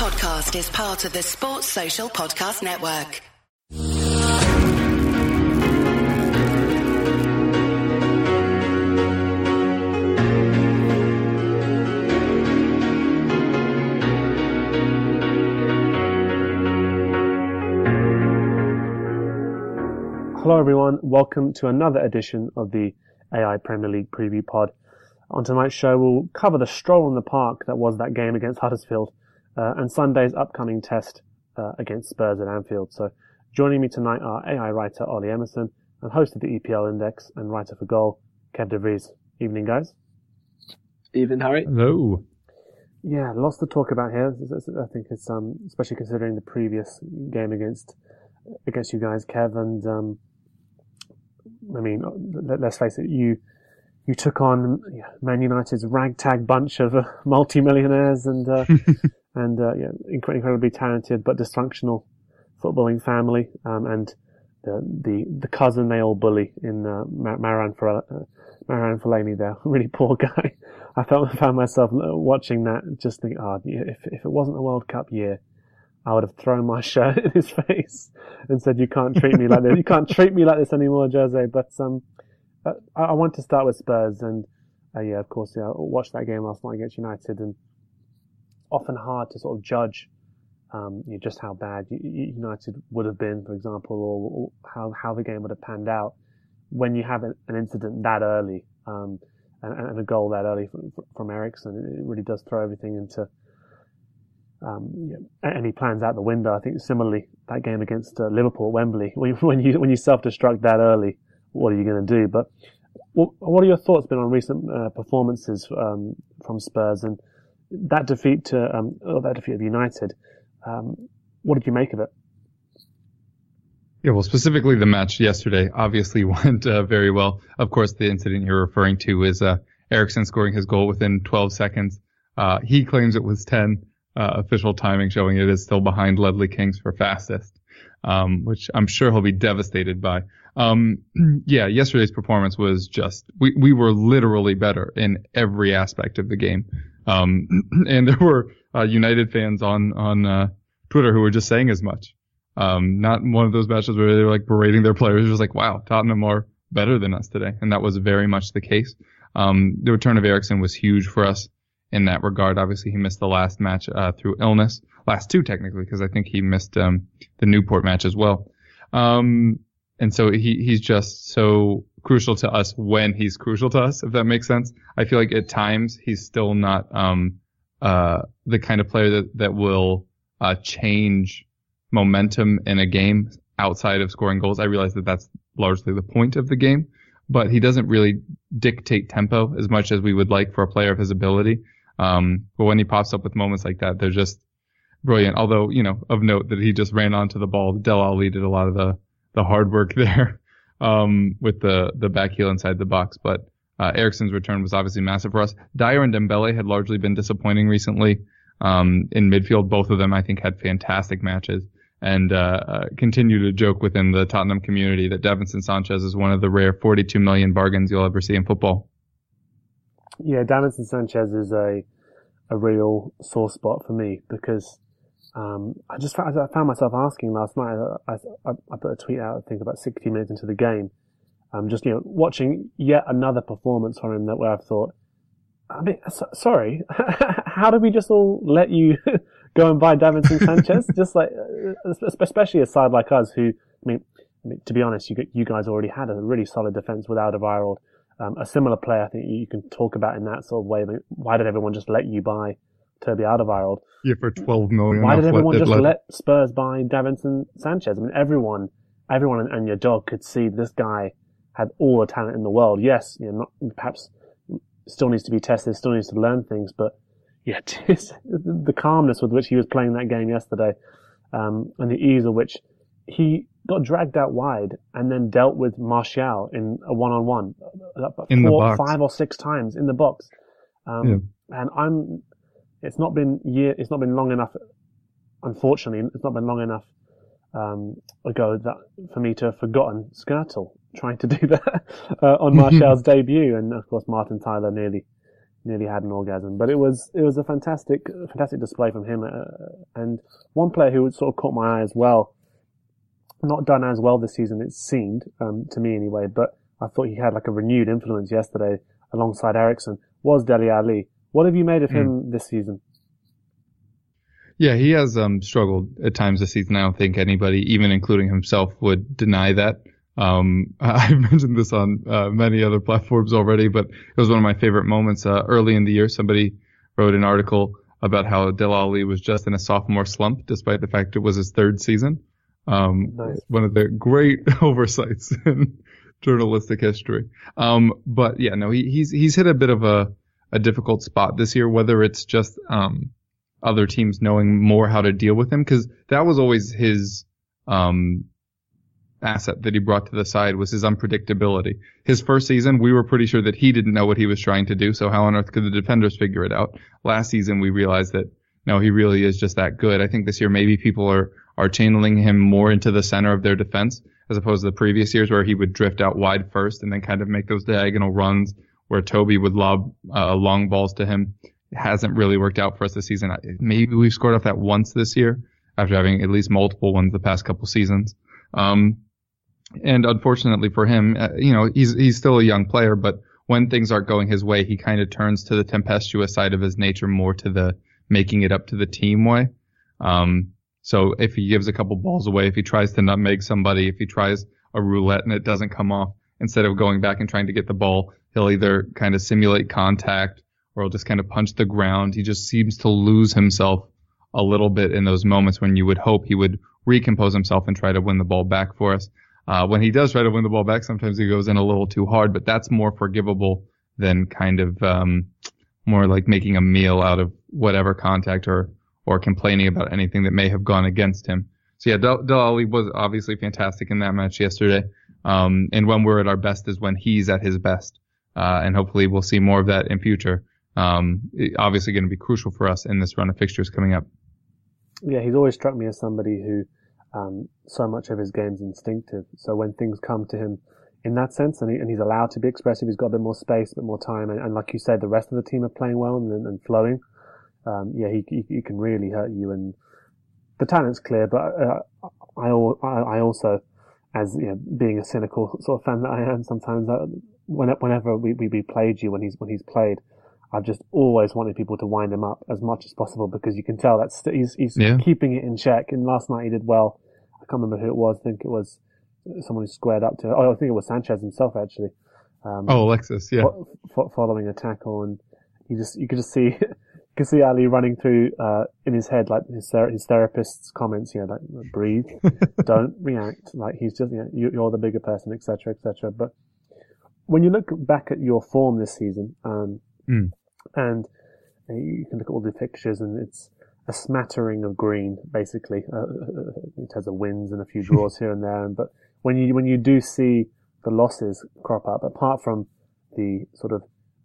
podcast is part of the Sports Social Podcast Network. Hello, everyone. Welcome to another edition of the AI Premier League Preview Pod. On tonight's show, we'll cover the stroll in the park that was that game against Huddersfield uh, and Sunday's upcoming test uh, against Spurs at Anfield. So, joining me tonight are AI writer Olli Emmerson and host of the EPL Index and writer for Goal, Kev De Vries. Evening, guys. Evening, Hari. Hello. Yeah, lots to talk about here. I think it's um, especially considering the previous game against against you guys, Kev, and um, I mean, let, us face it, you you took on Man United's ragtag bunch of uh, multi-millionaires and uh, and uh, yeah, incredibly talented but dysfunctional footballing family, um, and the, the the cousin they all bully in uh, Marouane uh, Marouane Fellaini there, really poor guy. I felt found myself watching that, just thinking, oh, if if it wasn't a World Cup year, I would have thrown my shirt in his face and said, "You can't treat me like this. You can't treat me like this anymore, Jose." But um, uh, I, I want to start with Spurs, and uh, yeah, of course, yeah, I watched that game last night against United, and often hard to sort of judge um, you know, just how bad United would have been, for example, or, or, how how the game would have panned out when you have an, incident that early um, and, and, a goal that early from, from Eriksen. It really does throw everything into um, you know, any plans out the window. I think similarly that game against uh, Liverpool at Wembley, when you when you self-destruct that early, what are you going to do? But what, what are your thoughts been on recent uh, performances um, from Spurs and that defeat to um, that defeat of United? Um, what did you make of it? Yeah, well, specifically the match yesterday obviously went uh, very well. Of course, the incident you're referring to is uh, scoring his goal within 12 seconds. Uh, he claims it was 10 uh, official timing showing it is still behind Ledley Kings for fastest, um, which I'm sure he'll be devastated by. Um, yeah, yesterday's performance was just we we were literally better in every aspect of the game, um, and there were uh, United fans on on uh, Twitter who were just saying as much. Um, not one of those matches where they were like berating their players. It was like, wow, Tottenham are better than us today, and that was very much the case. Um, the return of Eriksen was huge for us in that regard. Obviously, he missed the last match uh, through illness, last two technically, because I think he missed um, the Newport match as well. Um, and so he he's just so crucial to us when he's crucial to us, if that makes sense. I feel like at times he's still not um, uh, the kind of player that that will uh, change momentum in a game outside of scoring goals. I realize that that's largely the point of the game, but he doesn't really dictate tempo as much as we would like for a player of his ability. Um, but when he pops up with moments like that, they're just brilliant. Although, you know, of note that he just ran onto the ball. Dele Alli did a lot of the, the hard work there, um, with the, the back heel inside the box. But, uh, Eriksen's return was obviously massive for us. Dier and Dembele had largely been disappointing recently, um, in midfield. Both of them, I think, had fantastic matches and, uh, uh, continue to joke within the Tottenham community that Davinson Sanchez is one of the rare 42 million bargains you'll ever see in football. Yeah, Davinson Sanchez is a a real sore spot for me because um, I just found, I found myself asking last night. I, I, I, put a tweet out, I think, about 60 minutes into the game. Um, just you know, watching yet another performance from him that where I've thought, I mean, so, sorry, how did we just all let you go and buy Davinson Sanchez? just like, uh, especially a side like us who, I mean, I mean, to be honest, you you guys already had a really solid defense without Alderweireld. Um, a similar player, I think you can talk about in that sort of way. I mean, why did everyone just let you buy Toby Alderweireld? Yeah, for 12 million. Why did everyone just let, Spurs buy Davinson Sanchez? I mean, everyone, everyone and, and your dog could see this guy had all the talent in the world. Yes, you know, not, perhaps still needs to be tested, still needs to learn things, but yeah, the calmness with which he was playing that game yesterday, um, and the ease of which he got dragged out wide and then dealt with Martial in a one-on-one in four, five or six times in the box. Um, yeah. and I'm, it's not been year, it's not been long enough. Unfortunately, it's not been long enough, um, ago that for me to have forgotten Skrtel trying to do that, uh, on Martial's debut. And of course, Martin Tyler nearly, nearly had an orgasm. But it was it was a fantastic fantastic display from him. Uh, and one player who sort of caught my eye as well, not done as well this season it seemed um, to me anyway, but I thought he had like a renewed influence yesterday alongside Eriksen was Dele Alli. What have you made of mm. him this season? Yeah, he has um, struggled at times this season. I don't think anybody, even including himself, would deny that. Um, I've mentioned this on uh, many other platforms already, but it was one of my favorite moments uh, early in the year. Somebody wrote an article about how Dele Alli was just in a sophomore slump, despite the fact it was his third season. Um, nice. One of the great oversights in journalistic history. Um, but yeah, no, he, he's he's hit a bit of a a difficult spot this year, whether it's just um, other teams knowing more how to deal with him because that was always his um, asset that he brought to the side was his unpredictability. His first season, we were pretty sure that he didn't know what he was trying to do. So how on earth could the defenders figure it out? Last season, we realized that no, he really is just that good. I think this year maybe people are are channeling him more into the center of their defense as opposed to the previous years where he would drift out wide first and then kind of make those diagonal runs where Toby would lob uh, long balls to him hasn't really worked out for us this season. Maybe we've scored off that once this year after having at least multiple ones the past couple seasons. Um, and unfortunately for him, uh, you know, he's, he's still a young player, but when things aren't going his way, he kind of turns to the tempestuous side of his nature more to the making it up to the team way. Um, so if he gives a couple balls away, if he tries to nutmeg somebody, if he tries a roulette and it doesn't come off, instead of going back and trying to get the ball, he'll either kind of simulate contact or he'll just kind of punch the ground. He just seems to lose himself a little bit in those moments when you would hope he would recompose himself and try to win the ball back for us. Uh, when he does try to win the ball back, sometimes he goes in a little too hard, but that's more forgivable than kind of um, more like making a meal out of whatever contact or or complaining about anything that may have gone against him. So yeah, Dele Alli was obviously fantastic in that match yesterday. Um, and when we're at our best is when he's at his best. Uh, and hopefully we'll see more of that in future um, obviously going to be crucial for us in this run of fixtures coming up. Yeah, he's always struck me as somebody who um, so much of his game's instinctive. So when things come to him in that sense, and, he, and, he's allowed to be expressive, he's got a bit more space, a bit more time, and, and like you said, the rest of the team are playing well and, and flowing. Um, yeah, he, he, he can really hurt you, and the talent's clear. But uh, I, I also, as you know, being a cynical sort of fan that I am, sometimes uh, whenever we, we, we played you when he's when he's played, I've just always wanted people to wind him up as much as possible because you can tell that he's, he's yeah. keeping it in check. And last night he did well. I can't remember who it was. I think it was someone who squared up to. Oh, I think it was Sanchez himself actually. Um, oh, Alexis, yeah. Fo- following a tackle, and you just you could just see you could see Alli running through uh, in his head like his ther- his therapist's comments, you know, like breathe, don't react. Like he's just you know you, are the bigger person, etc., etc. But when you look back at your form this season, um, mm and uh, you can look at all the pictures and it's a smattering of green, basically, uh, in terms of wins and a few draws here and there. But when you when you do see the losses crop up, apart from the sort of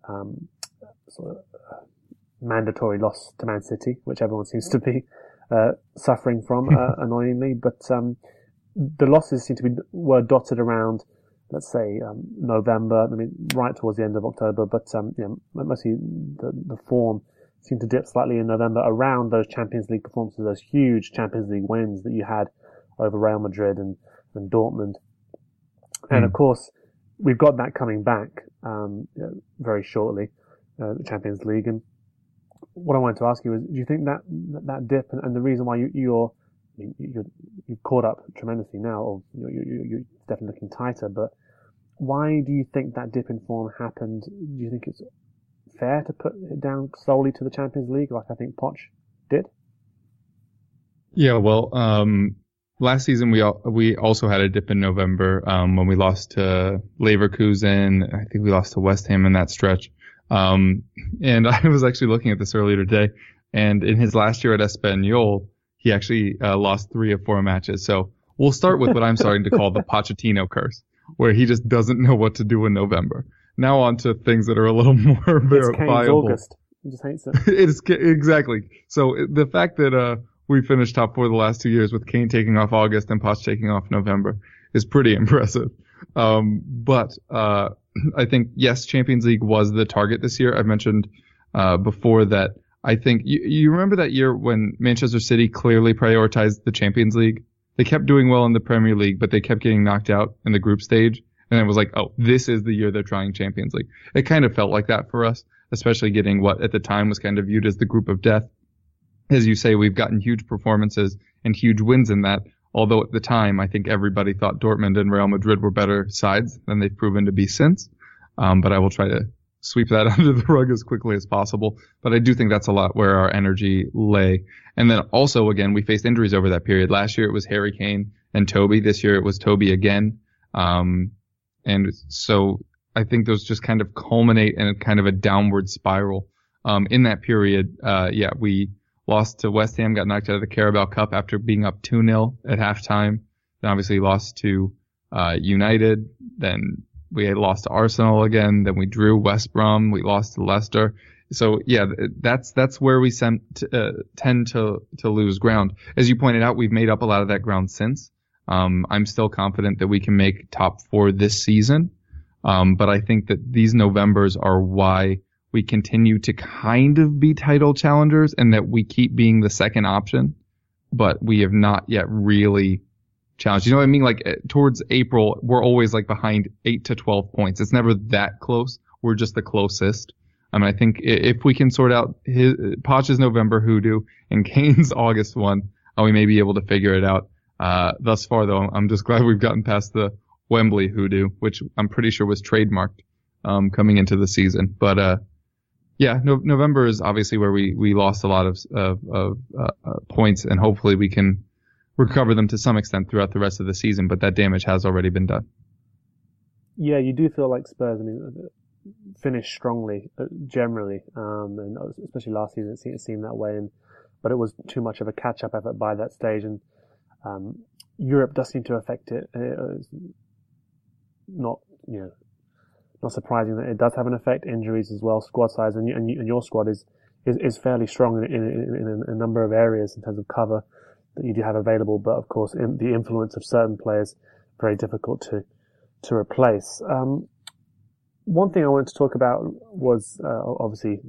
um, sort of uh, mandatory loss to Man City, which everyone seems to be uh, suffering from uh, annoyingly, but um, the losses seem to be were dotted around let's say um, November, I mean right towards the end of October, but um, you know, mostly the, the form seemed to dip slightly in November around those Champions League performances, those huge Champions League wins that you had over Real Madrid and, and Dortmund. And mm. of course, we've got that coming back um, you know, very shortly, uh, the Champions League. And what I wanted to ask you is, do you think that that dip and, and the reason why you, you're you you've caught up tremendously now, or you're, you're, you're, definitely looking tighter. But why do you think that dip in form happened? Do you think it's fair to put it down solely to the Champions League, like I think Poch did? Yeah, well, um, last season we we also had a dip in November um, when we lost to Leverkusen. I think we lost to West Ham in that stretch. Um, and I was actually looking at this earlier today. And in his last year at Espanyol, he actually uh, lost three of four matches. So we'll start with what I'm starting to call the Pochettino curse, where he just doesn't know what to do in November. Now on to things that are a little more verifiable. August. He just hates it. it is exactly. So the fact that uh, we finished top four the last two years with Kane taking off August and Poch taking off November is pretty impressive. Um, but uh, I think yes, Champions League was the target this year. I've mentioned uh, before that. I think you, you remember that year when Manchester City clearly prioritized the Champions League. They kept doing well in the Premier League, but they kept getting knocked out in the group stage. And it was like, oh, this is the year they're trying Champions League. It kind of felt like that for us, especially getting what at the time was kind of viewed as the group of death. As you say, we've gotten huge performances and huge wins in that. Although at the time, I think everybody thought Dortmund and Real Madrid were better sides than they've proven to be since. Um, but I will try to sweep that under the rug as quickly as possible. But I do think that's a lot where our energy lay. And then also, again, we faced injuries over that period. Last year it was Harry Kane and Toby. This year it was Toby again. Um, and so I think those just kind of culminate in a kind of a downward spiral. Um, in that period, uh, yeah, we lost to West Ham, got knocked out of the Carabao Cup after being up 2-0 at halftime. Then obviously lost to, uh, United. Then we lost to Arsenal again. Then we drew West Brom. We lost to Leicester. So yeah, that's that's where we sent, uh, tend to to lose ground. As you pointed out, we've made up a lot of that ground since. Um, I'm still confident that we can make top four this season. Um, but I think that these Novembers are why we continue to kind of be title challengers and that we keep being the second option, but we have not yet really challenged. You know what I mean? Like eh, towards April, we're always like behind eight to 12 points. It's never that close. We're just the closest. I mean, I think if we can sort out his, Poch's November hoodoo and Kane's August one, uh, we may be able to figure it out. Uh, thus far though, I'm just glad we've gotten past the Wembley hoodoo, which I'm pretty sure was trademarked, um, coming into the season. But, uh, yeah, no, November is obviously where we, we lost a lot of, of, of uh, uh, points and hopefully we can recover them to some extent throughout the rest of the season, but that damage has already been done. Yeah, you do feel like Spurs, I mean, finished strongly, uh, generally, um, and especially last season it seemed, that way, and, but it was too much of a catch-up effort by that stage, and um, Europe does seem to affect it. It's not, you know, not surprising that it does have an effect. Injuries as well, squad size, and, and, and your squad is, is, is fairly strong in, in, in, a number of areas in terms of cover that you do have available. But of course, in, the influence of certain players very difficult to to replace. Um, one thing I wanted to talk about was uh, obviously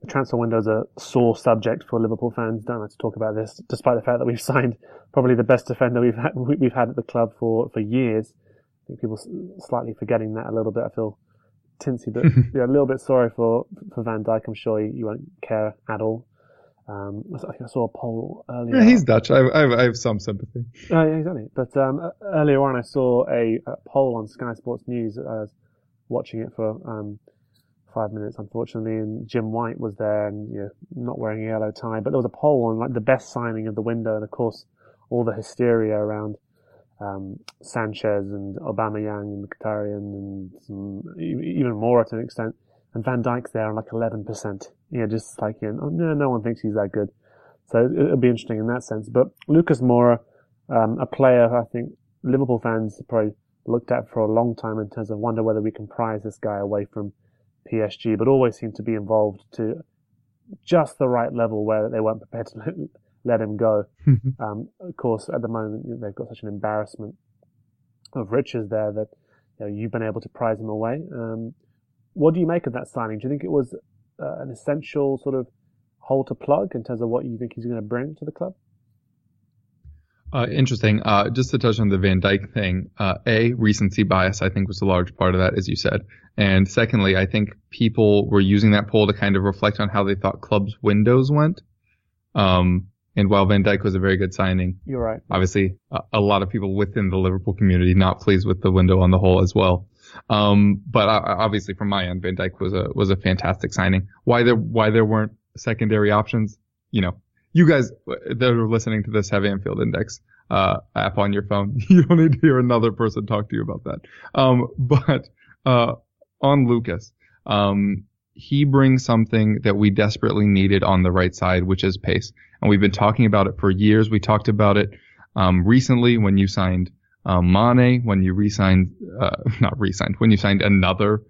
the transfer window is a sore subject for Liverpool fans. Don't like to talk about this, despite the fact that we've signed probably the best defender we've had, we've had at the club for, for years. I think people slightly forgetting that a little bit. I feel tinsy, but yeah, a little bit sorry for for Van Dijk. I'm sure you, you won't care at all. Um, I think I saw a poll earlier. Yeah, he's Dutch. I, I, I have some sympathy. Uh, yeah, exactly. But um, earlier on, I saw a, a, poll on Sky Sports News. I was watching it for um, five minutes, unfortunately, and Jim White was there and you know, not wearing a yellow tie. But there was a poll on like the best signing of the window, and of course, all the hysteria around um, Sanchez and Aubameyang and Mkhitaryan and some, even more to an extent. And Van Dijk's there on like 11%. Yeah, just like, you know, no, no one thinks he's that good. So it'll be interesting in that sense. But Lucas Moura, um, a player I think Liverpool fans probably looked at for a long time in terms of wonder whether we can prize this guy away from PSG, but always seemed to be involved to just the right level where they weren't prepared to let him go. um, of course, at the moment they've got such an embarrassment of riches there that you know, you've been able to prize him away. Um, what do you make of that signing? Do you think it was uh, an essential sort of hole to plug in terms of what you think he's going to bring to the club? Uh, interesting. Uh, just to touch on the Van Dijk thing, uh, a recency bias I think was a large part of that, as you said, and secondly, I think people were using that poll to kind of reflect on how they thought clubs' windows went. Um, and while Van Dijk was a very good signing, you're right. Obviously, a, a lot of people within the Liverpool community not pleased with the window on the whole as well. Um, but obviously from my end, Van Dijk was a was a fantastic signing. Why there why there weren't secondary options, you know, you guys that are listening to this have Anfield Index uh, app on your phone. You don't need to hear another person talk to you about that. Um, but uh, on Lucas, um, he brings something that we desperately needed on the right side, which is pace. And we've been talking about it for years. We talked about it um, recently when you signed um, Mane, when you re-signed, uh, not re-signed, when you signed another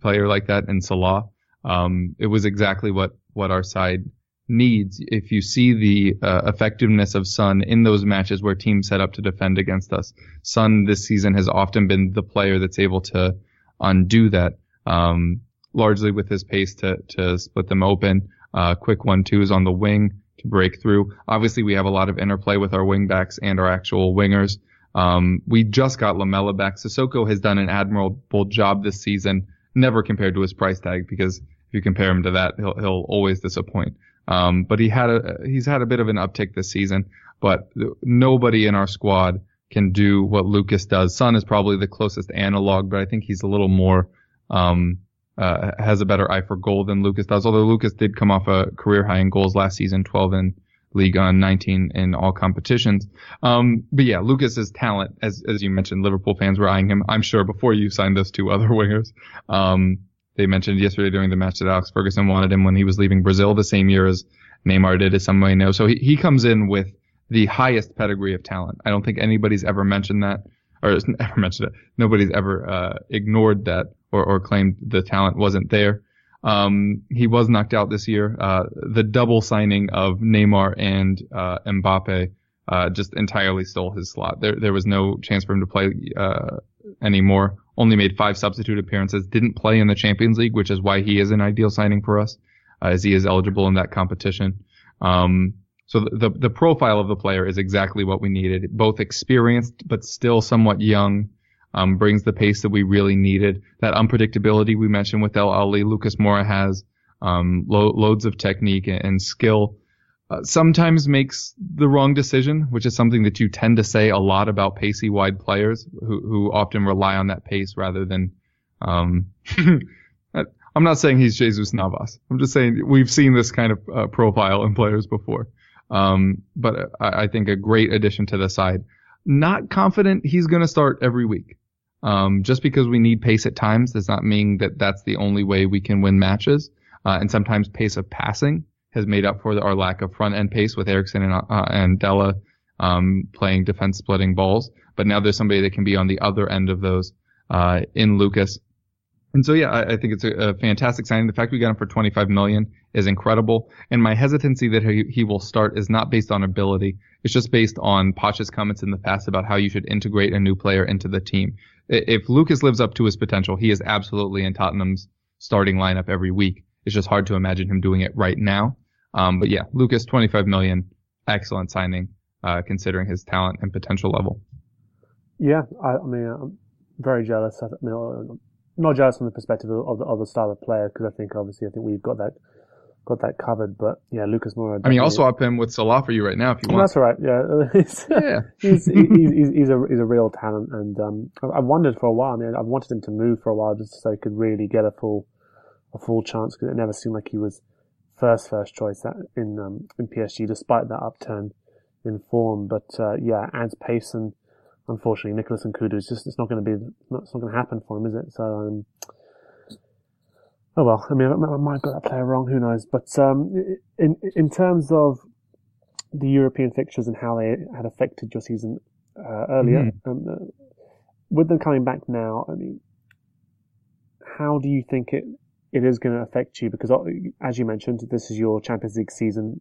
player like that in Salah. Um, it was exactly what what our side needs. If you see the uh, effectiveness of Son in those matches where teams set up to defend against us, Son this season has often been the player that's able to undo that. Um, largely with his pace to, to split them open. Uh, quick one twos on the wing to break through. Obviously, we have a lot of interplay with our wing backs and our actual wingers. Um, we just got Lamela back. Sissoko has done an admirable job this season, never compared to his price tag because if you compare him to that, he'll, he'll always disappoint. Um, but he had a, he's had a bit of an uptick this season, but nobody in our squad can do what Lucas does. Son is probably the closest analog, but I think he's a little more, um, uh, has a better eye for goal than Lucas does. Although Lucas did come off a career high in goals last season, 12 in league on 19 in all competitions. Um, but yeah, Lucas's talent, as, as you mentioned, Liverpool fans were eyeing him, I'm sure before you signed those two other wingers. Um, they mentioned yesterday during the match that Alex Ferguson wanted him when he was leaving Brazil the same year as Neymar did, as some may know. So he, he comes in with the highest pedigree of talent. I don't think anybody's ever mentioned that, or ever mentioned it. Nobody's ever uh, ignored that or, or claimed the talent wasn't there. Um, he was knocked out this year. Uh, the double signing of Neymar and uh, Mbappe uh, just entirely stole his slot. There, there was no chance for him to play uh, anymore. Only made five substitute appearances. Didn't play in the Champions League, which is why he is an ideal signing for us, uh, as he is eligible in that competition. Um, so the, the, the profile of the player is exactly what we needed. Both experienced but still somewhat young. Um, brings the pace that we really needed. That unpredictability we mentioned with Dele Alli, Lucas Moura has um, lo- loads of technique and, and skill. Uh, sometimes makes the wrong decision, which is something that you tend to say a lot about pacey wide players who, who often rely on that pace rather than, um, I'm not saying he's Jesus Navas. I'm just saying we've seen this kind of uh, profile in players before. Um, but I, I, think a great addition to the side. Not confident he's going to start every week. Um, just because we need pace at times does not mean that that's the only way we can win matches. Uh, and sometimes pace of passing has made up for the, our lack of front end pace with Eriksen and, uh, and Dele, um, playing defense splitting balls. But now there's somebody that can be on the other end of those, uh, in Lucas. And so, yeah, I, I think it's a, a, fantastic signing. The fact we got him for 25 million is incredible. And my hesitancy that he, he will start is not based on ability. It's just based on Poch's comments in the past about how you should integrate a new player into the team. If Lucas lives up to his potential, he is absolutely in Tottenham's starting lineup every week. It's just hard to imagine him doing it right now. Um, but yeah, Lucas, 25 million, excellent signing, uh, considering his talent and potential level. Yeah, I, I mean, I'm very jealous. I mean, not jealous from the perspective of the, of the style of player, because I think obviously I think we've got that got that covered. But yeah, Lucas Moura. I mean, I'll swap him with Salah for you right now if you want. That's all right. Yeah, he's, yeah. he's, he's, he's, a he's a real talent, and um, I've wondered for a while. I mean, I've wanted him to move for a while just so he could really get a full a full chance because it never seemed like he was first first choice in um, in PSG, despite that upturn in form. But uh, yeah, adds pace and unfortunately Nicholas Nkoudou is just it's not going to be not, it's not going to happen for him, is it? So. Um, Oh well, I mean, I might have got that player wrong. Who knows? But um, in in terms of the European fixtures and how they had affected your season uh, earlier, mm-hmm. um, uh, with them coming back now, I mean, how do you think it it is going to affect you? Because uh, as you mentioned, this is your Champions League season.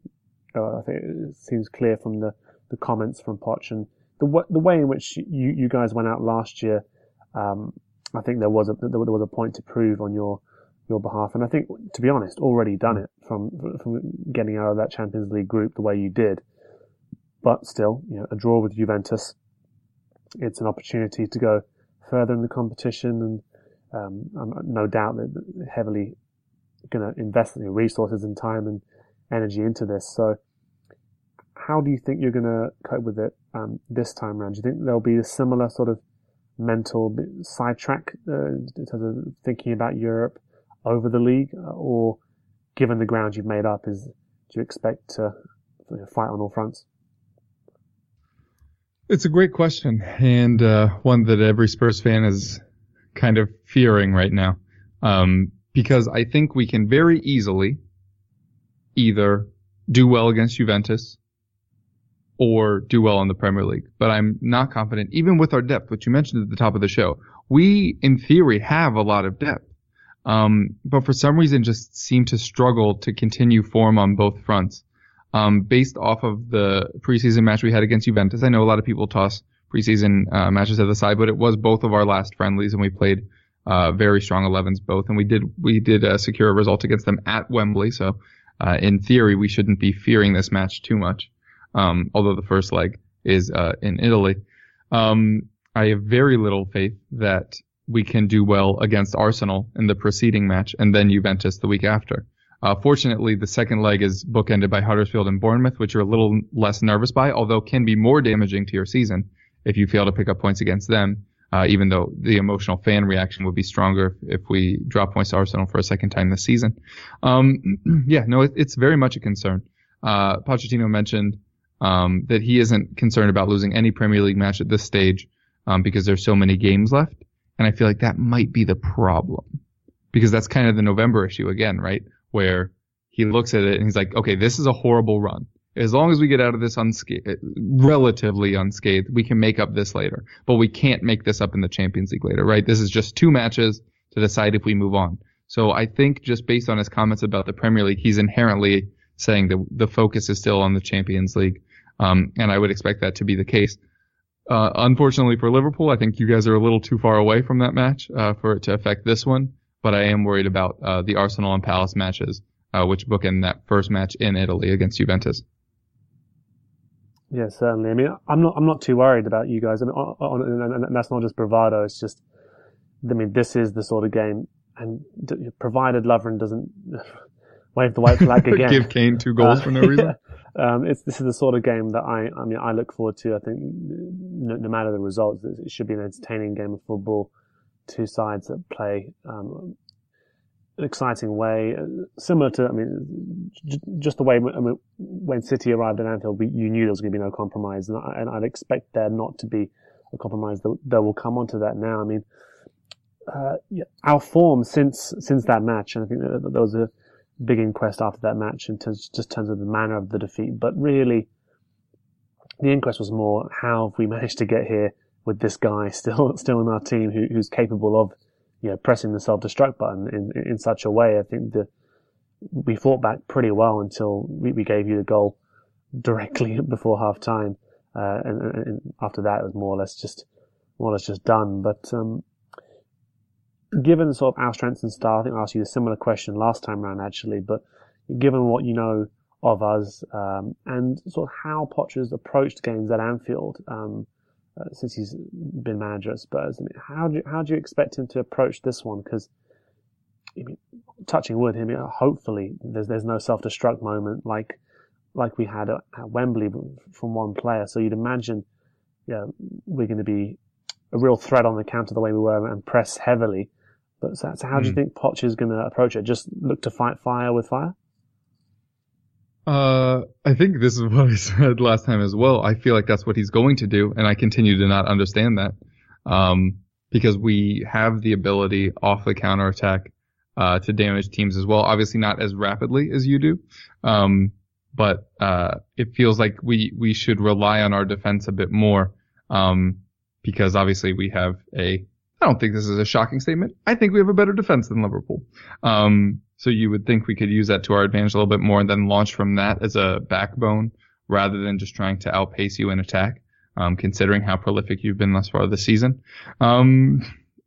Uh, I think it seems clear from the, the comments from Poch and the the way in which you you guys went out last year. Um, I think there was a there was a point to prove on your your behalf. And I think, to be honest, already done it from from getting out of that Champions League group the way you did. But still, you know, a draw with Juventus, it's an opportunity to go further in the competition, and um, I'm no doubt that heavily going to invest in resources and time and energy into this. So, how do you think you're going to cope with it um, this time around? Do you think there'll be a similar sort of mental sidetrack uh, in terms of thinking about Europe? Over the league, uh, or given the ground you've made up, is do you expect to fight on all fronts? It's a great question, and uh, one that every Spurs fan is kind of fearing right now, um, because I think we can very easily either do well against Juventus or do well in the Premier League. But I'm not confident, even with our depth, which you mentioned at the top of the show. We, in theory, have a lot of depth. Um, but for some reason just seem to struggle to continue form on both fronts. Um, based off of the preseason match we had against Juventus, I know a lot of people toss preseason uh, matches to the side, but it was both of our last friendlies, and we played uh, very strong 11s both, and we did we did uh, secure a result against them at Wembley. So uh, in theory, we shouldn't be fearing this match too much. Um, although the first leg is uh, in Italy, um, I have very little faith that we can do well against Arsenal in the preceding match and then Juventus the week after. Uh, fortunately, the second leg is bookended by Huddersfield and Bournemouth, which you're a little less nervous by, although can be more damaging to your season if you fail to pick up points against them. Uh, even though the emotional fan reaction would be stronger if, we drop points to Arsenal for a second time this season. Um, yeah, no, it, it's very much a concern. Uh, Pochettino mentioned um, that he isn't concerned about losing any Premier League match at this stage um, because there's so many games left, and I feel like that might be the problem because that's kind of the November issue again, right? Where he looks at it and he's like, okay, this is a horrible run as long as we get out of this unscathed, relatively unscathed, we can make up this later. But we can't make this up in the Champions League later, right? This is just two matches to decide if we move on. So I think just based on his comments about the Premier League, he's inherently saying that the focus is still on the Champions League. Um, and I would expect that to be the case. Uh, unfortunately for Liverpool, I think you guys are a little too far away from that match, uh, for it to affect this one. But I am worried about, uh, the Arsenal and Palace matches, uh, which bookend that first match in Italy against Juventus. Yeah, certainly. I mean, I'm not, I'm not too worried about you guys. I mean, on, on, and that's not just bravado. It's just, I mean, this is the sort of game, and provided Lovren doesn't wave the white flag again, give Kane two goals uh, for no reason. Yeah. Um, it's this is the sort of game that I, I mean, I look forward to. I think no, no matter the results, it should be an entertaining game of football. Two sides that play um, an exciting way, uh, similar to, I mean, just the way I mean, when City arrived at Anfield, we, you knew there was going to be no compromise, and, I, and I'd expect there not to be a compromise. That, will come onto that now. I mean, uh, yeah, our form since since that match, and I think there was a big inquest after that match in terms just in terms of the manner of the defeat, but really, the inquest was more how have we managed to get here with this guy still still in our team who, who's capable of you know, pressing the self-destruct button in, in such a way. I think that we fought back pretty well until we, we gave you the goal directly before half time. Uh, and, and, after that, it was more or less just, more or less just done. But, um, given sort of our strengths and style, I think I asked you a similar question last time around actually, but given what you know of us, um, and sort of how Potter's approached games at Anfield, um, uh, since he's been manager at Spurs. I mean, how do you, how do you expect him to approach this one? Because I mean, touching wood, I mean, hopefully there's there's no self destruct moment like like we had at, at, Wembley from one player. So you'd imagine, yeah, we're going to be a real threat on the counter the way we were and press heavily. But so, so how mm. do you hmm. think Poch is going to approach it? Just look to fight fire with fire? Uh, I think this is what I said last time as well. I feel like that's what he's going to do, and I continue to not understand that. Um, because we have the ability off the counterattack, uh, to damage teams as well. Obviously not as rapidly as you do. Um, but, uh, it feels like we, we should rely on our defense a bit more. Um, because obviously we have a, I don't think this is a shocking statement. I think we have a better defense than Liverpool. Um, so you would think we could use that to our advantage a little bit more and then launch from that as a backbone rather than just trying to outpace you in attack, um, considering how prolific you've been thus far this season. Um,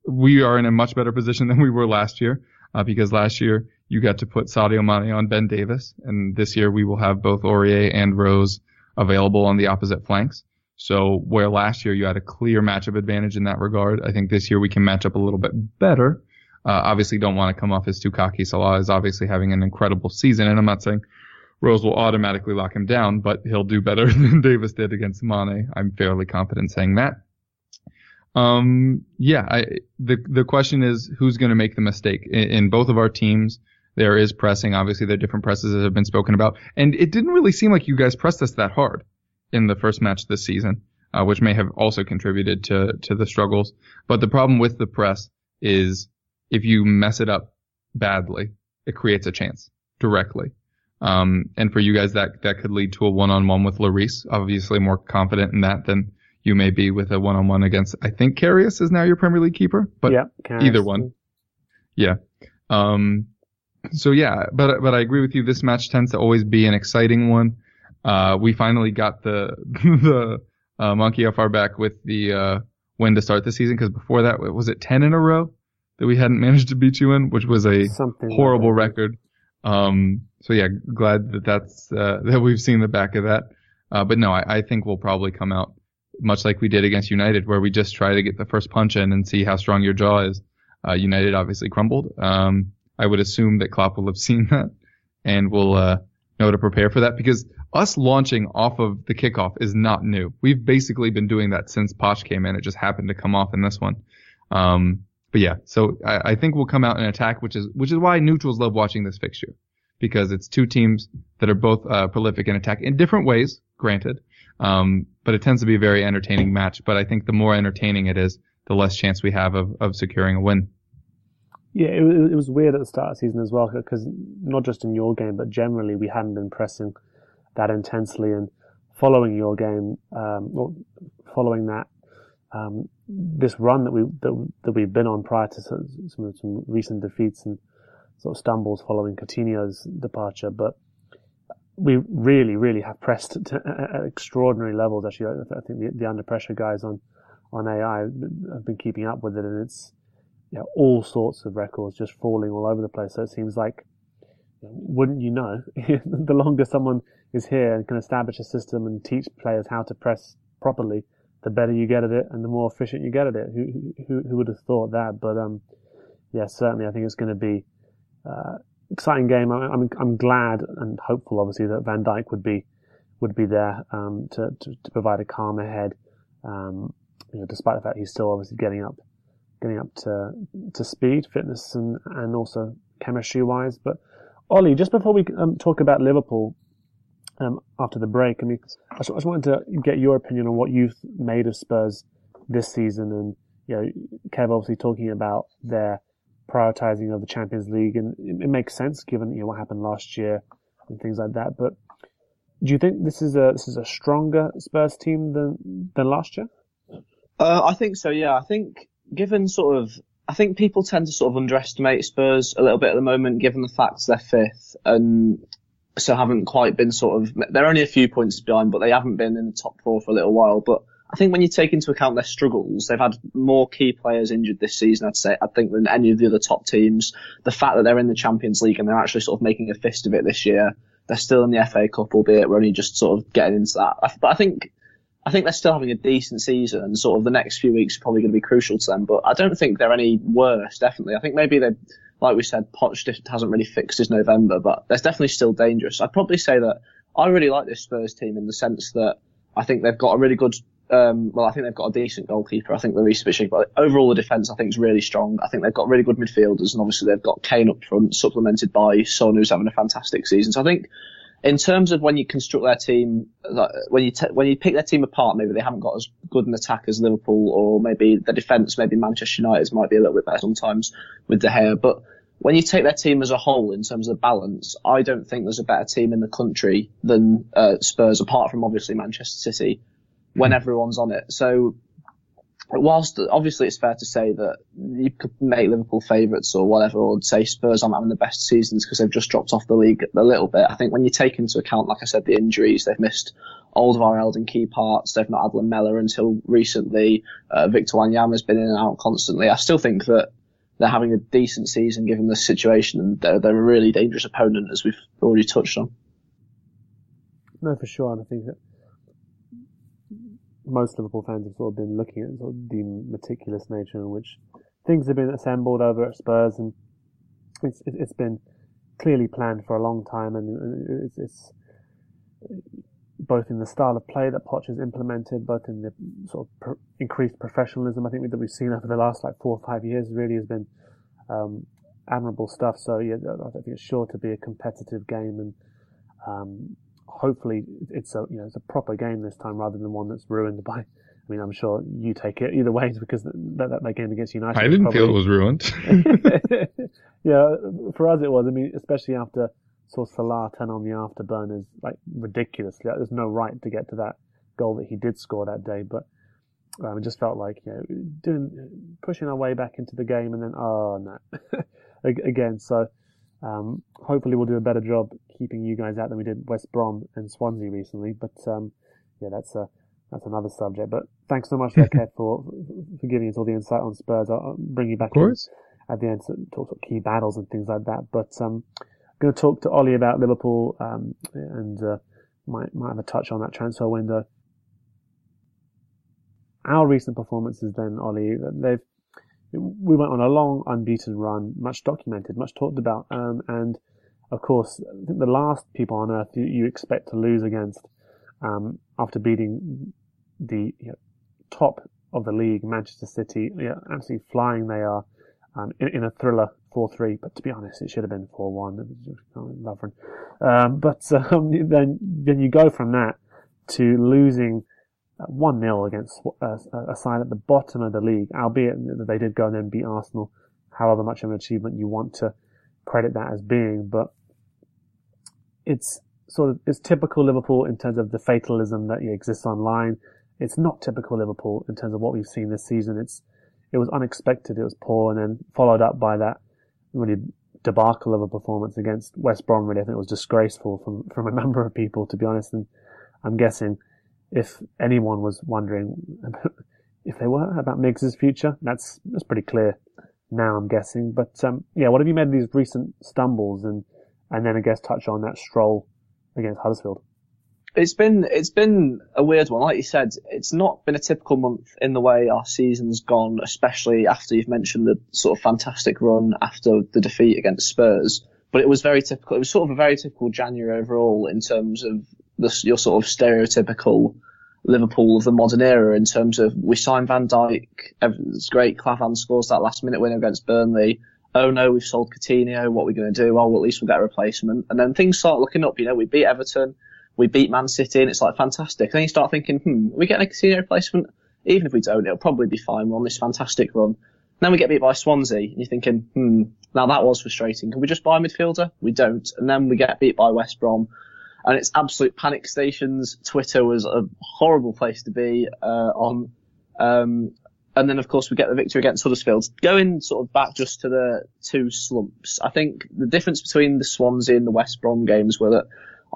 we are in a much better position than we were last year, uh, because last year you got to put Sadio Mane on Ben Davies, and this year we will have both Aurier and Rose available on the opposite flanks. So where last year you had a clear matchup advantage in that regard, I think this year we can match up a little bit better uh, obviously, don't want to come off as too cocky. Salah is obviously having an incredible season, and I'm not saying Rose will automatically lock him down, but he'll do better than Davies did against Mane. I'm fairly confident saying that. Um, yeah, I, the the question is who's going to make the mistake in, in, both of our teams. There is pressing. Obviously, there are different presses that have been spoken about, and it didn't really seem like you guys pressed us that hard in the first match this season, uh, which may have also contributed to to the struggles. But the problem with the press is if you mess it up badly, it creates a chance directly. Um, and for you guys, that that could lead to a one-on-one with Lloris. Obviously, more confident in that than you may be with a one-on-one against. I think Karius is now your Premier League keeper, but yeah, either one. Yeah. Um, so yeah, but but I agree with you. This match tends to always be an exciting one. Uh, we finally got the the uh, monkey off our back with the uh, win to start the season because before that was it ten in a row that we hadn't managed to beat you in, which was a Something horrible that. record. Um, so yeah, glad that that's uh, that we've seen the back of that. Uh, but no, I, I think we'll probably come out much like we did against United, where we just try to get the first punch in and see how strong your jaw is. Uh, United obviously crumbled. Um, I would assume that Klopp will have seen that and will uh, know to prepare for that because us launching off of the kickoff is not new. We've basically been doing that since Poch came in. It just happened to come off in this one. Um, but yeah, so I, I think we'll come out and attack, which is which is why neutrals love watching this fixture because it's two teams that are both uh, prolific in attack in different ways, granted. Um, but it tends to be a very entertaining match. But I think the more entertaining it is, the less chance we have of, of securing a win. Yeah, it, it was weird at the start of the season as well because not just in your game, but generally we hadn't been pressing that intensely. And following your game, um, or following that, um, this run that we that, that we've been on prior to some, some some recent defeats and sort of stumbles following Coutinho's departure, but we really, really have pressed to, at extraordinary levels. Actually, I I think the, the under pressure guys on on AI have been keeping up with it, and it's you know, all sorts of records just falling all over the place. So it seems like, wouldn't you know, the longer someone is here and can establish a system and teach players how to press properly, the better you get at it and the more efficient you get at it. Who who, who would have thought that? But um, yeah, certainly I think it's going to be uh, exciting game. I, I'm I'm glad and hopeful, obviously, that Van Dijk would be would be there um, to, to to provide a calm head. Um, you know, despite the fact he's still obviously getting up getting up to to speed, fitness, and and also chemistry wise. But Olli, just before we um, talk about Liverpool um, after the break, I mean, I just, just wanted to get your opinion on what you've made of Spurs this season, and you know, Kev obviously talking about their prioritizing of the Champions League, and it, it makes sense given you know what happened last year and things like that. But do you think this is a this is a stronger Spurs team than than last year? Uh, I think so. Yeah, I think given sort of, I think people tend to sort of underestimate Spurs a little bit at the moment, given the fact they're fifth and so haven't quite been sort of. They're only a few points behind, but they haven't been in the top four for a little while. But I think when you take into account their struggles, they've had more key players injured this season. I'd say I think than any of the other top teams. The fact that they're in the Champions League and they're actually sort of making a fist of it this year. They're still in the FA Cup, albeit we're only just sort of getting into that. But I think I think they're still having a decent season, and sort of the next few weeks are probably going to be crucial to them. But I don't think they're any worse. Definitely, I think maybe they, like we said, Poch hasn't really fixed his November, but they're definitely still dangerous. I'd probably say that I really like this Spurs team in the sense that I think they've got a really good. Um, well, I think they've got a decent goalkeeper. I think they're researching, but overall the defence I think is really strong. I think they've got really good midfielders, and obviously they've got Kane up front, supplemented by Son, who's having a fantastic season. So I think in terms of when you construct their team, when you te- when you pick their team apart, maybe they haven't got as good an attack as Liverpool, or maybe the defence, maybe Manchester United's might be a little bit better sometimes with De Gea. But when you take their team as a whole in terms of balance, I don't think there's a better team in the country than uh, Spurs, apart from obviously Manchester City, when everyone's on it. So whilst obviously it's fair to say that you could make Liverpool favourites or whatever, or say Spurs aren't having the best seasons because they've just dropped off the league a little bit. I think when you take into account, like I said, the injuries, they've missed Alderweireld in key parts. They've not had Lamela until recently. Uh, Victor Wanyama's been in and out constantly. I still think that they're having a decent season given the situation, and they're, they're a really dangerous opponent, as we've already touched on. No, for sure. And I think that most Liverpool fans have sort of been looking at sort of the meticulous nature in which things have been assembled over at Spurs, and it's it's been clearly planned for a long time, and it's, it's both in the style of play that Poch has implemented, both in the sort of pro- increased professionalism I think that we've seen over the last like four or five years really has been um, admirable stuff. So yeah, I think it's sure to be a competitive game, and um, hopefully it's a you know it's a proper game this time rather than one that's ruined by. I mean, I'm sure you take it either way because that, that, that game against United. I didn't probably, feel it was ruined. yeah, for us it was. I mean, especially after saw Salah turn on the afterburners like ridiculously. Like, there's no right to get to that goal that he did score that day, but um, it just felt like you know doing pushing our way back into the game and then oh no again. So um, hopefully we'll do a better job keeping you guys out than we did West Brom and Swansea recently. But um, yeah, that's a that's another subject. But thanks so much, Kev, for for giving us all the insight on Spurs. I'll bring you back. Of course. at the end to talk about key battles and things like that. But um, I'm going to talk to Olli about Liverpool um, and uh, might might have a touch on that transfer window. Our recent performances, then Olli, they've we went on a long unbeaten run, much documented, much talked about, um, and of course, I think the last people on earth you, you expect to lose against um, after beating the you know, top of the league, Manchester City, yeah, absolutely flying they are um, in, in, a thriller 4-3. But to be honest, it should have been 4-1. Lovren. Um, but um, then then you go from that to losing 1-0 against a, a side at the bottom of the league, albeit they did go and then beat Arsenal. However much of an achievement you want to credit that as being, but it's sort of it's typical Liverpool in terms of the fatalism that exists online. It's not typical Liverpool in terms of what we've seen this season. It's it was unexpected, it was poor, and then followed up by that really debacle of a performance against West Brom. Really, I think it was disgraceful from from a number of people, to be honest. And I'm guessing if anyone was wondering if they were about Miggs's future, that's that's pretty clear now. I'm guessing, but um, yeah, what have you made of these recent stumbles and and then I guess touch on that stroll against Huddersfield? It's been it's been a weird one. Like you said, it's not been a typical month in the way our season's gone, especially after you've mentioned the sort of fantastic run after the defeat against Spurs. But it was very typical. It was sort of a very typical January overall in terms of the, your sort of stereotypical Liverpool of the modern era in terms of we signed Van Dijk, it's great. Klavan scores that last minute winner against Burnley oh no, we've sold Coutinho, what are we going to do? Oh, well, at least we'll get a replacement. And then things start looking up, you know, we beat Everton, we beat Man City, and it's like fantastic. And then you start thinking, hmm, we getting a Coutinho replacement? Even if we don't, it'll probably be fine. We're on this fantastic run. Then we get beat by Swansea, and you're thinking, hmm, now that was frustrating. Can we just buy a midfielder? We don't. And then we get beat by West Brom, and it's absolute panic stations. Twitter was a horrible place to be uh, on. Um, and then of course we get the victory against Huddersfield. Going sort of back just to the two slumps, I think the difference between the Swansea and the West Brom games were that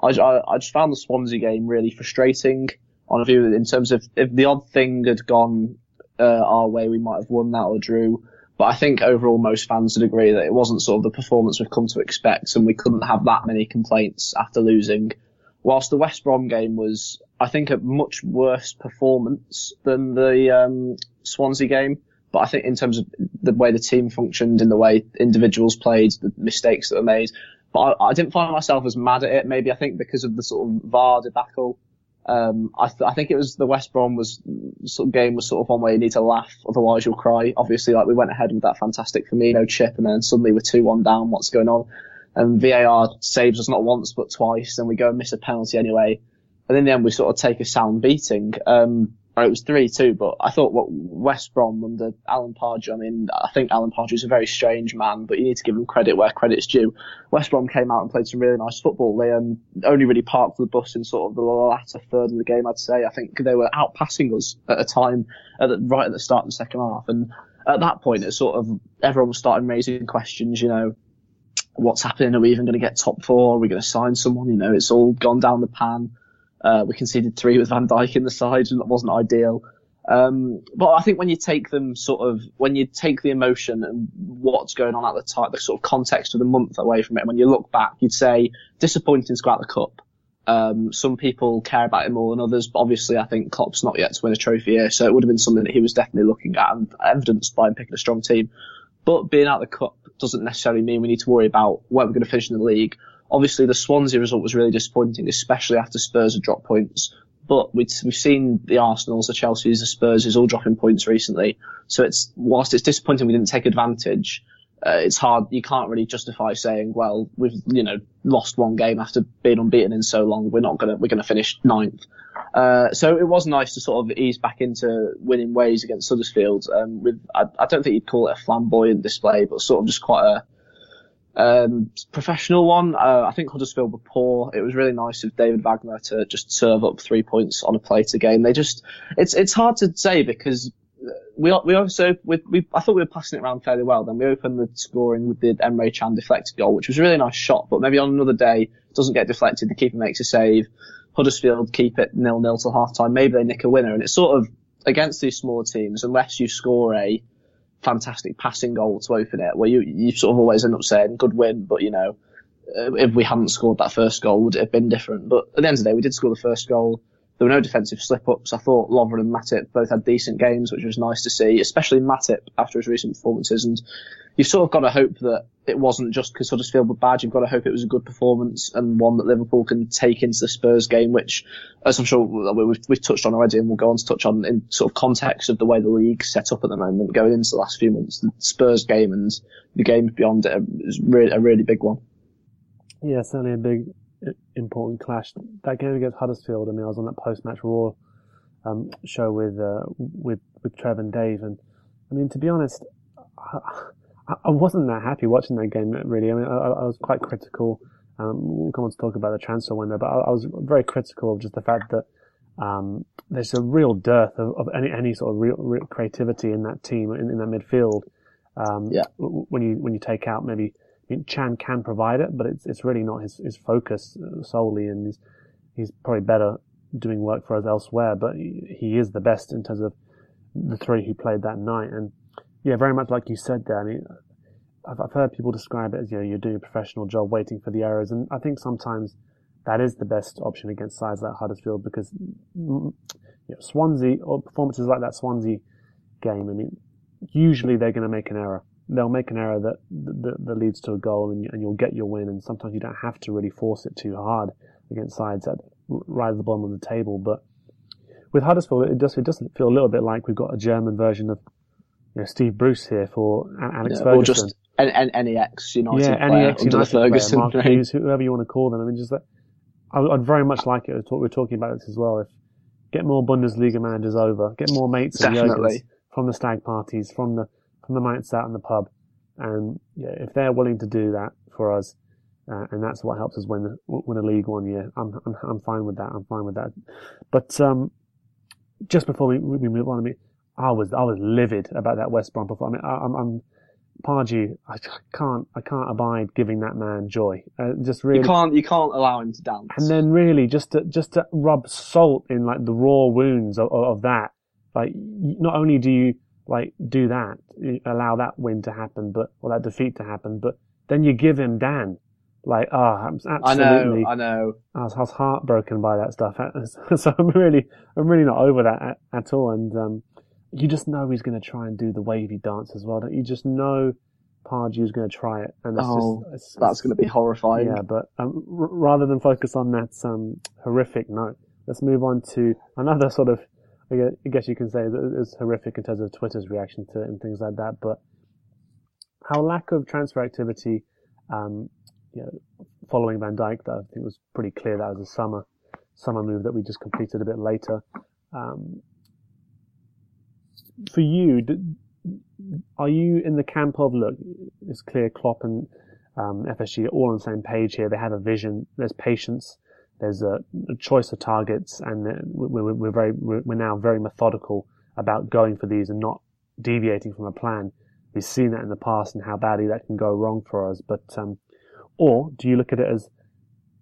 I, I, I just found the Swansea game really frustrating on a view in terms of if the odd thing had gone uh, our way, we might have won that or drew. But I think overall most fans would agree that it wasn't sort of the performance we've come to expect, and we couldn't have that many complaints after losing. Whilst the West Brom game was, I think, a much worse performance than the um, Swansea game. But I think in terms of the way the team functioned, in the way individuals played, the mistakes that were made, but I, I didn't find myself as mad at it. Maybe I think because of the sort of VAR debacle. Um, I, th- I think it was the West Brom was sort of game was sort of one where you need to laugh, otherwise you'll cry. Obviously, like we went ahead with that fantastic Firmino chip, and then suddenly we're two one down. What's going on? And VAR saves us not once but twice, and we go and miss a penalty anyway. And in the end, we sort of take a sound beating. Um, or it was 3-2, but I thought what West Brom under Alan Pardew, I mean, I think Alan Pardew is a very strange man, but you need to give him credit where credit's due. West Brom came out and played some really nice football. They um, only really parked the bus in sort of the latter third of the game, I'd say. I think they were outpassing us at a time at the, right at the start of the second half. And at that point, it sort of, everyone was starting raising questions, you know, what's happening? Are we even going to get top four? Are we going to sign someone? You know, it's all gone down the pan. Uh, we conceded three with Van Dijk in the side, and that wasn't ideal. Um, but I think when you take them sort of, when you take the emotion and what's going on at the time, the sort of context of the month away from it, when you look back, you'd say disappointing to go out the cup. Um, some people care about it more than others, but obviously I think Klopp's not yet to win a trophy here, so it would have been something that he was definitely looking at and evidenced by him picking a strong team. But being out the cup doesn't necessarily mean we need to worry about where we're going to finish in the league Obviously, the Swansea result was really disappointing, especially after Spurs had dropped points. But we've, seen the Arsenals, the Chelseas, the Spurs all dropping points recently. So it's whilst it's disappointing we didn't take advantage, uh, it's hard. You can't really justify saying, well, we've you know lost one game after being unbeaten in so long. We're not gonna we're gonna finish ninth. Uh, so it was nice to sort of ease back into winning ways against Huddersfield. Um, with I, I, don't think you'd call it a flamboyant display, but sort of just quite a um, professional one, uh, I think Huddersfield were poor. It was really nice of David Wagner to just serve up three points on a plate again. They just, it's it's hard to say because we we also we, we I thought we were passing it around fairly well. Then we opened the scoring with the Emre Can deflected goal, which was a really nice shot. But maybe on another day, doesn't get deflected. The keeper makes a save. Huddersfield keep it nil nil till half time. Maybe they nick a winner, and it's sort of against these smaller teams unless you score a fantastic passing goal to open it, where you you sort of always end up saying good win, but you know uh, if we hadn't scored that first goal, would it have been different? But at the end of the day, we did score the first goal. There were no defensive slip-ups. I thought Lovren and Matip both had decent games, which was nice to see, especially Matip after his recent performances. And you've sort of got to hope that it wasn't just because Huddersfield were bad. You've got to hope it was a good performance and one that Liverpool can take into the Spurs game, which, as I'm sure we've, we've touched on already and we'll go on to touch on in sort of context of the way the league's set up at the moment going into the last few months. The Spurs game and the game beyond it is really, a really big one. Yeah, certainly a big important clash. That game against Huddersfield. I mean, I was on that post-match Raw um, show with uh, with with Trev and Dave, and I mean, to be honest, I, I wasn't that happy watching that game. Really, I mean, I, I was quite critical. Um, we'll come on to talk about the transfer window, but I, I was very critical of just the fact that um, there's a real dearth of, of, any any sort of real, real creativity in that team in, in that midfield. Um, yeah. When you when you take out maybe Can can provide it, but it's it's really not his his focus uh, solely, and he's he's probably better doing work for us elsewhere. But he, he is the best in terms of the three who played that night, and yeah, very much like you said there. I mean, I've, I've heard people describe it as you know you're doing a professional job, waiting for the errors, and I think sometimes that is the best option against sides like Huddersfield because you know, Swansea or performances like that Swansea game. I mean, usually they're going to make an error they'll make an error that, that, that leads to a goal and, and, you'll get your win. And sometimes you don't have to really force it too hard against sides at right at the bottom of the table. But with Huddersfield, it does, it doesn't feel a little bit like we've got a German version of you know, Steve Bruce here for Alex yeah, Ferguson. Or just an, any ex United yeah, player NEX United Ferguson player, Mark. Hughes, whoever you want to call them. I mean, just that, I, would very much like it. We're talking about this as well. If get more Bundesliga managers over, get more mates and from the stag parties, from the from the nights out in the pub, and yeah, if they're willing to do that for us, uh, and that's what helps us win win a league one year, I'm I'm, I'm fine with that. I'm fine with that. But um, just before we, we move on, I mean, I was I was livid about that West Brom performance. I mean, I, I'm, I'm Pardew, I can't, I can't abide giving that man joy. Uh, just really, You can't, you can't allow him to dance. and then really just to just to rub salt in like the raw wounds of, of that. Like, not only do you like do that, allow that win to happen, but or that defeat to happen, but then you give him Dan. Like, oh, I'm I know, absolutely, I know. I was, I was heartbroken by that stuff. So I'm really, I'm really not over that at, at all. And um, you just know he's going to try and do the wavy dance as well. Don't you just know Pardew's going to try it? And it's Oh, just, it's, That's going to be horrifying. yeah. But um, r- rather than focus on that um, horrific note, let's move on to another sort of, I guess you can say, is horrific in terms of Twitter's reaction to it and things like that. But how lack of transfer activity, um, you know, following Van Dijk, that I think was pretty clear that was a summer summer move that we just completed a bit later. Um, for you, are you in the camp of look? It's clear Klopp and um, FSG are all on the same page here. They have a vision. There's patience. There's a, a choice of targets, and we're, we're very we're, now very methodical about going for these and not deviating from a plan. We've seen that in the past and how badly that can go wrong for us. But um, or do you look at it as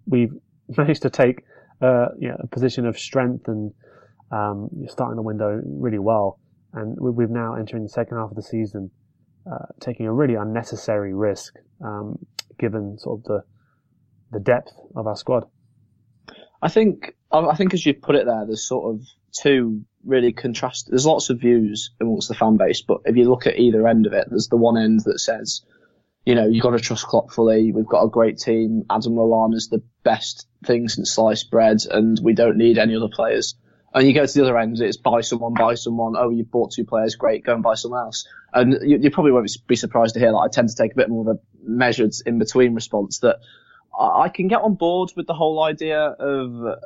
we've managed to take uh, you know, a position of strength and um, you're starting the window really well, and we- we've now entering the second half of the season, uh, taking a really unnecessary risk, um, given sort of the the depth of our squad. I think I think as you put it there, there's sort of two really contrast. There's lots of views amongst the fan base, but if you look at either end of it, there's the one end that says, you know, you've got to trust Klopp fully. We've got a great team. Adam Lallana's the best thing since sliced bread, and we don't need any other players. And you go to the other end, it's buy someone, buy someone. Oh, you've bought two players, great, go and buy someone else. And you, you probably won't be surprised to hear that I tend to take a bit more of a measured in between response that I can get on board with the whole idea of uh,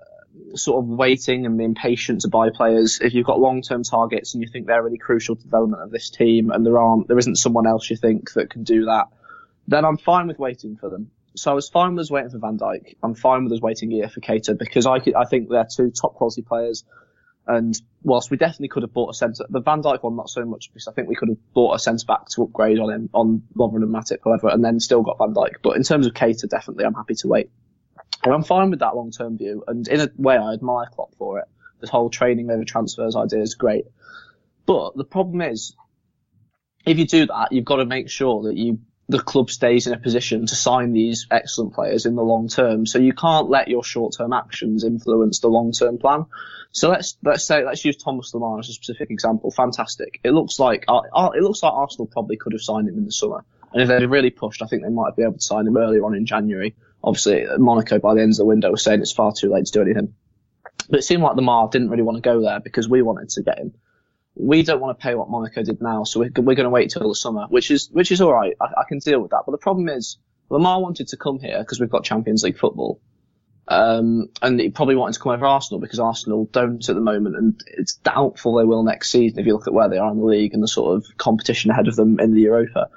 sort of waiting and being patient to buy players. If you've got long-term targets and you think they're really crucial to development of this team and there aren't, there isn't someone else you think that can do that, then I'm fine with waiting for them. So I was fine with us waiting for Van Dijk. I'm fine with us waiting year for Keita because I, I think they're two top quality players. And whilst we definitely could have bought a centre, the Van Dijk one not so much because I think we could have bought a centre back to upgrade on him, on Lovren and Matip, however, and then still got Van Dijk. But in terms of Keita, definitely I'm happy to wait. And I'm fine with that long term view. And in a way, I admire Klopp for it. This whole training over transfers idea is great. But the problem is, if you do that, you've got to make sure that you the club stays in a position to sign these excellent players in the long term. So you can't let your short term actions influence the long term plan. So let's let's say let's use Thomas Lemar as a specific example. Fantastic. It looks like uh, uh, it looks like Arsenal probably could have signed him in the summer, and if they'd really pushed, I think they might be able to sign him earlier on in January. Obviously, Monaco by the end of the window was saying it's far too late to do anything. But it seemed like Lemar didn't really want to go there because we wanted to get him we don't want to pay what Monaco did now, so we're, we're going to wait till the summer, which is which is all right. I, I can deal with that. But the problem is, Lemar wanted to come here because we've got Champions League football, um, and he probably wanted to come over Arsenal because Arsenal don't at the moment, and it's doubtful they will next season if you look at where they are in the league and the sort of competition ahead of them in the Europa.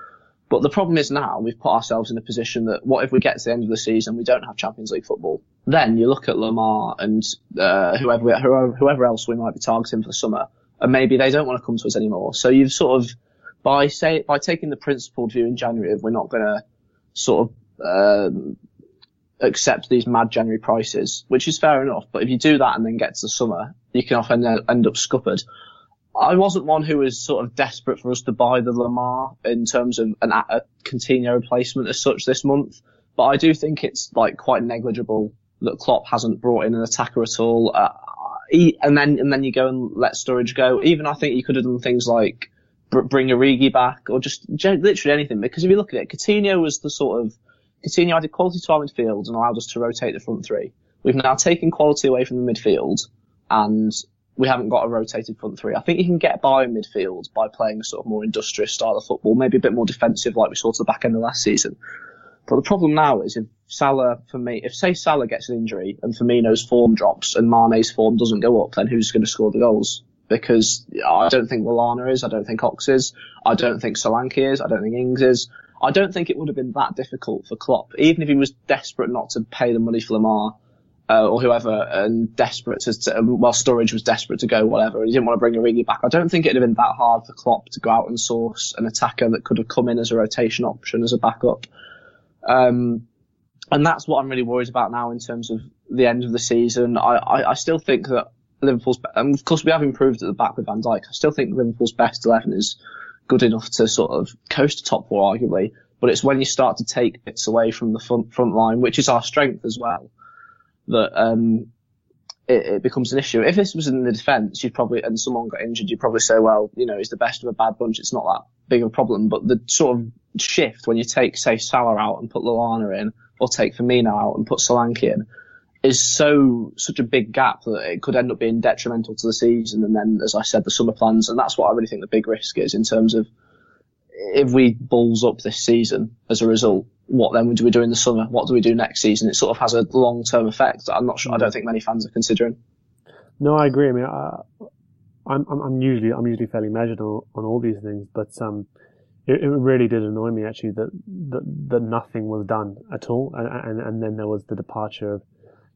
But the problem is now we've put ourselves in a position that what if we get to the end of the season we don't have Champions League football? Then you look at Lemar and uh, whoever whoever else we might be targeting for the summer and maybe they don't want to come to us anymore. So you've sort of by say by taking the principled view in January of we're not going to sort of um, accept these mad January prices, which is fair enough. But if you do that and then get to the summer, you can often end up scuppered. I wasn't one who was sort of desperate for us to buy the Lemar in terms of an, a Coutinho replacement as such this month, but I do think it's like quite negligible that Klopp hasn't brought in an attacker at all. Uh, and then and then you go and let Sturridge go. Even I think you could have done things like bring Origi back or just literally anything. Because if you look at it, Coutinho was the sort of Coutinho added quality to our midfield and allowed us to rotate the front three. We've now taken quality away from the midfield and we haven't got a rotated front three. I think you can get by in midfield by playing a sort of more industrious style of football, maybe a bit more defensive like we saw to the back end of last season. But the problem now is if Salah, for me, if say Salah gets an injury and Firmino's form drops and Mane's form doesn't go up, then who's going to score the goals? Because I don't think Lallana is, I don't think Ox is, I don't think Solanke is, I don't think Ings is. I don't think it would have been that difficult for Klopp, even if he was desperate not to pay the money for Lemar uh, or whoever, and desperate to, to well, Sturridge was desperate to go, whatever. He didn't want to bring Origi back. I don't think it'd have been that hard for Klopp to go out and source an attacker that could have come in as a rotation option as a backup. Um, and that's what I'm really worried about now in terms of the end of the season. I, I, I still think that Liverpool's, and of course we have improved at the back with Van Dijk. I still think Liverpool's best 11 is good enough to sort of coast to top four, arguably. But it's when you start to take bits away from the front, front line, which is our strength as well, that, um, it, it, becomes an issue. If this was in the defence, you'd probably, and someone got injured, you'd probably say, well, you know, it's the best of a bad bunch. It's not that big of a problem. But the sort of shift when you take, say, Salah out and put Lallana in, or take Firmino out and put Solanke in, is so such a big gap that it could end up being detrimental to the season. And then, as I said, the summer plans, and that's what I really think the big risk is in terms of if we balls up this season as a result, what then do we do in the summer? What do we do next season? It sort of has a long term effect. I'm not sure. I don't think many fans are considering. No, I agree. I mean, I, I'm, I'm usually I'm usually fairly measured on, on all these things, but um, it, it, really did annoy me actually that, that that nothing was done at all, and and, and then there was the departure of.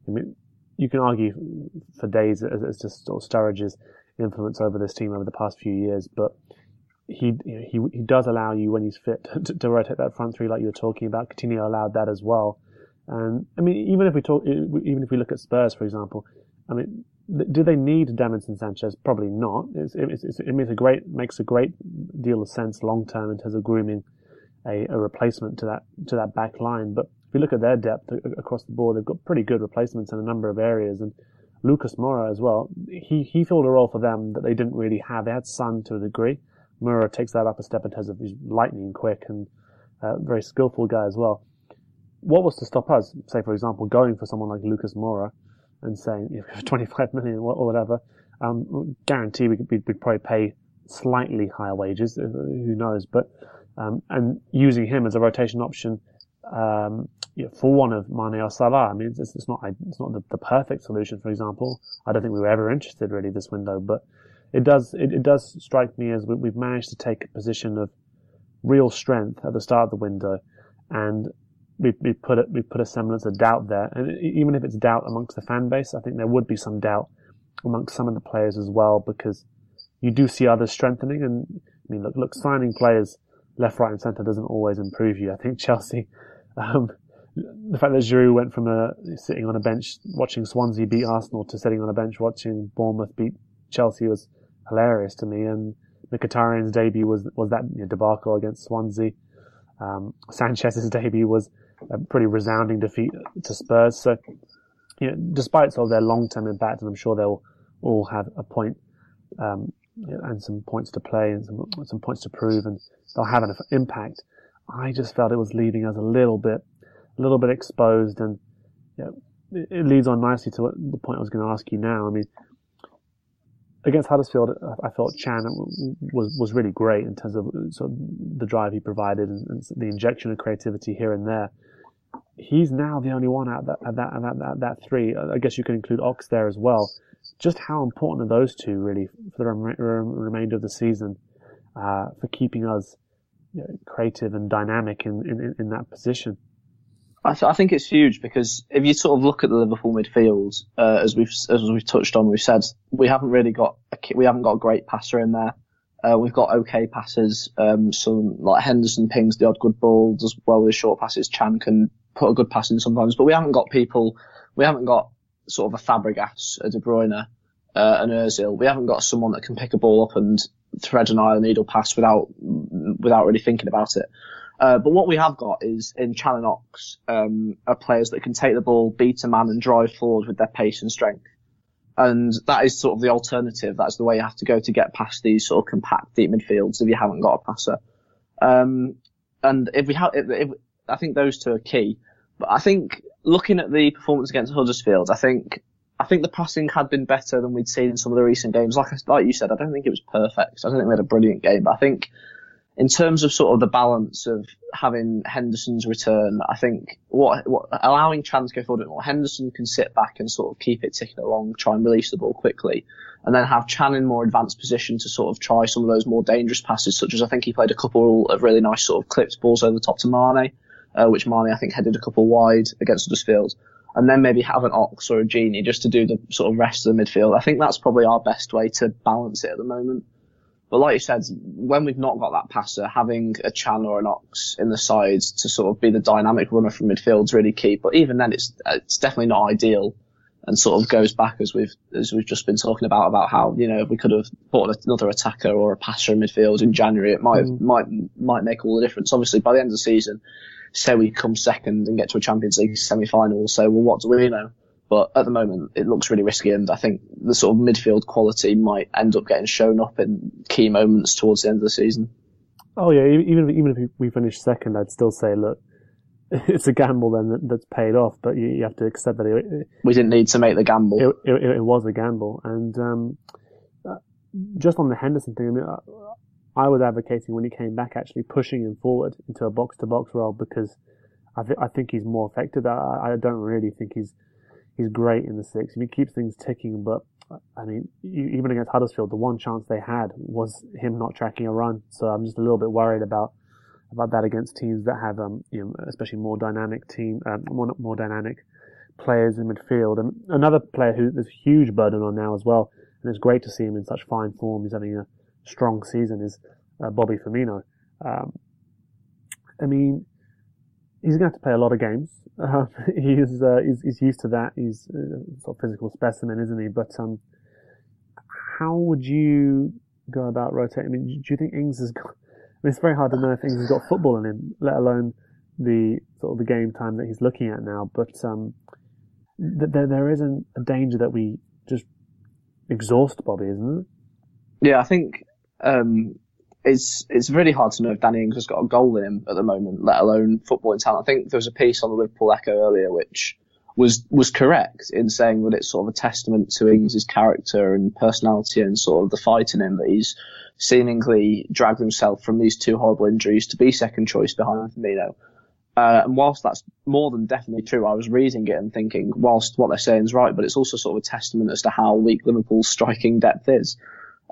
I mean, you can argue for days as, as just sort of Sturridge's influence over this team over the past few years, but he he he does allow you when he's fit to, to rotate that front three like you were talking about. Coutinho allowed that as well, and I mean even if we talk even if we look at Spurs for example, I mean do they need Davinson Sanchez? Probably not. It's, it's, it's, it makes a great makes a great deal of sense long term in terms of grooming a, a, replacement to that to that back line. But if you look at their depth across the board, they've got pretty good replacements in a number of areas. And Lucas Moura as well, he he filled a role for them that they didn't really have. They had Son to a degree. Moura takes that up a step in terms of he's lightning quick and uh, very skillful guy as well. What was to stop us, say for example, going for someone like Lucas Moura? And saying you know, 25 million or whatever, um, guarantee we could, we'd, probably pay slightly higher wages. Uh, who knows? But um, and using him as a rotation option um, you know, for one of Mane or Salah. I mean, it's, it's not it's not the, the, perfect solution. For example, I don't think we were ever interested really this window, but it does it, it does strike me as we, we've managed to take a position of real strength at the start of the window and we, we put it, we put a semblance of doubt there. And even if it's doubt amongst the fan base, I think there would be some doubt amongst some of the players as well, because you do see others strengthening. And I mean, look, look, signing players left, right, and centre doesn't always improve you. I think Chelsea, um, the fact that Giroud went from a, sitting on a bench watching Swansea beat Arsenal to sitting on a bench watching Bournemouth beat Chelsea was hilarious to me. And Mkhitaryan's debut was was that you know, debacle against Swansea. Um, Sanchez's debut was a pretty resounding defeat to Spurs. So, you know, despite sort of their long-term impact, and I'm sure they'll all have a point, um, and some points to play and some, some points to prove, and they'll have an impact. I just felt it was leaving us a little bit, a little bit exposed, and you know, it, it leads on nicely to what, the point I was going to ask you now. I mean, against Huddersfield, I felt Can was was really great in terms of sort of the drive he provided and, and, the injection of creativity here and there. He's now the only one out of that, of that, of that, that, three. I guess you could include Ox there as well. Just how important are those two really for the rem- remainder of the season uh, for keeping us you know, creative and dynamic in, in, in that position? I, th- I, think it's huge because if you sort of look at the Liverpool midfield, uh, as we've as we've touched on, we've said we haven't really got a, we haven't got a great passer in there. Uh, we've got okay passes. Um, some like Henderson pings the odd good ball, does well with short passes. Chan can put a good pass in sometimes, but we haven't got people. We haven't got sort of a Fabregas, a De Bruyne, uh, an Özil. We haven't got someone that can pick a ball up and thread an eye needle pass without without really thinking about it. Uh, but what we have got is in Can and Ox, um, are players that can take the ball, beat a man and drive forward with their pace and strength. And that is sort of the alternative. That's the way you have to go to get past these sort of compact deep midfields if you haven't got a passer. Um, and if we have, if, if, I think those two are key. But I think looking at the performance against Huddersfield, I think I think the passing had been better than we'd seen in some of the recent games. Like like you said, I don't think it was perfect. I don't think we had a brilliant game, but I think in terms of sort of the balance of having Henderson's return, I think what, what allowing Can to go forward more, Henderson can sit back and sort of keep it ticking along, try and release the ball quickly, and then have Can in more advanced position to sort of try some of those more dangerous passes, such as I think he played a couple of really nice sort of clipped balls over the top to Mane, uh, which Mane I think headed a couple wide against Huddersfield. And then maybe have an Ox or a Gini just to do the sort of rest of the midfield. I think that's probably our best way to balance it at the moment. But like you said, when we've not got that passer, having a Can or an Ox in the sides to sort of be the dynamic runner from midfield is really key. But even then, it's it's definitely not ideal, and sort of goes back as we've as we've just been talking about about how you know if we could have bought another attacker or a passer in midfield in January, it might mm. might might make all the difference. Obviously, by the end of the season, say we come second and get to a Champions League semi-final, we'll well, what do we know? But at the moment, it looks really risky, and I think the sort of midfield quality might end up getting shown up in key moments towards the end of the season. Oh yeah, even if, even if we finish second, I'd still say, look, it's a gamble then that's paid off, but you, you have to accept that it, we didn't need to make the gamble. It, it, it was a gamble, and um, uh, just on the Henderson thing, I mean, I, was advocating when he came back actually pushing him forward into a box to box role because I, th- I think he's more effective. I, I don't really think he's he's great in the six. He keeps things ticking, but I mean, even against Huddersfield, the one chance they had was him not tracking a run. So I'm just a little bit worried about about that against teams that have, um, you know, especially more dynamic team, um, more more dynamic players in midfield. And another player who there's a huge burden on now as well, and it's great to see him in such fine form. He's having a strong season. Is uh, Bobby Firmino. Um, I mean, he's going to have to play a lot of games. Uh, he's, uh, he's, he's used to that. He's a sort of physical specimen, isn't he? But um, how would you go about rotating? I mean, do you think Ings has got? I mean, it's very hard to know if Ings has got football in him, let alone the sort of the game time that he's looking at now. But um, th- there there is a danger that we just exhaust Bobby, isn't it? Yeah, I think um, it's it's really hard to know if Danny Ings has got a goal in him at the moment, let alone footballing talent. I think there was a piece on the Liverpool Echo earlier which was was correct in saying that it's sort of a testament to Ings' character and personality and sort of the fight in him that he's seemingly dragged himself from these two horrible injuries to be second choice behind Firmino. Uh, and whilst that's more than definitely true, I was reading it and thinking, whilst what they're saying is right, but it's also sort of a testament as to how weak Liverpool's striking depth is.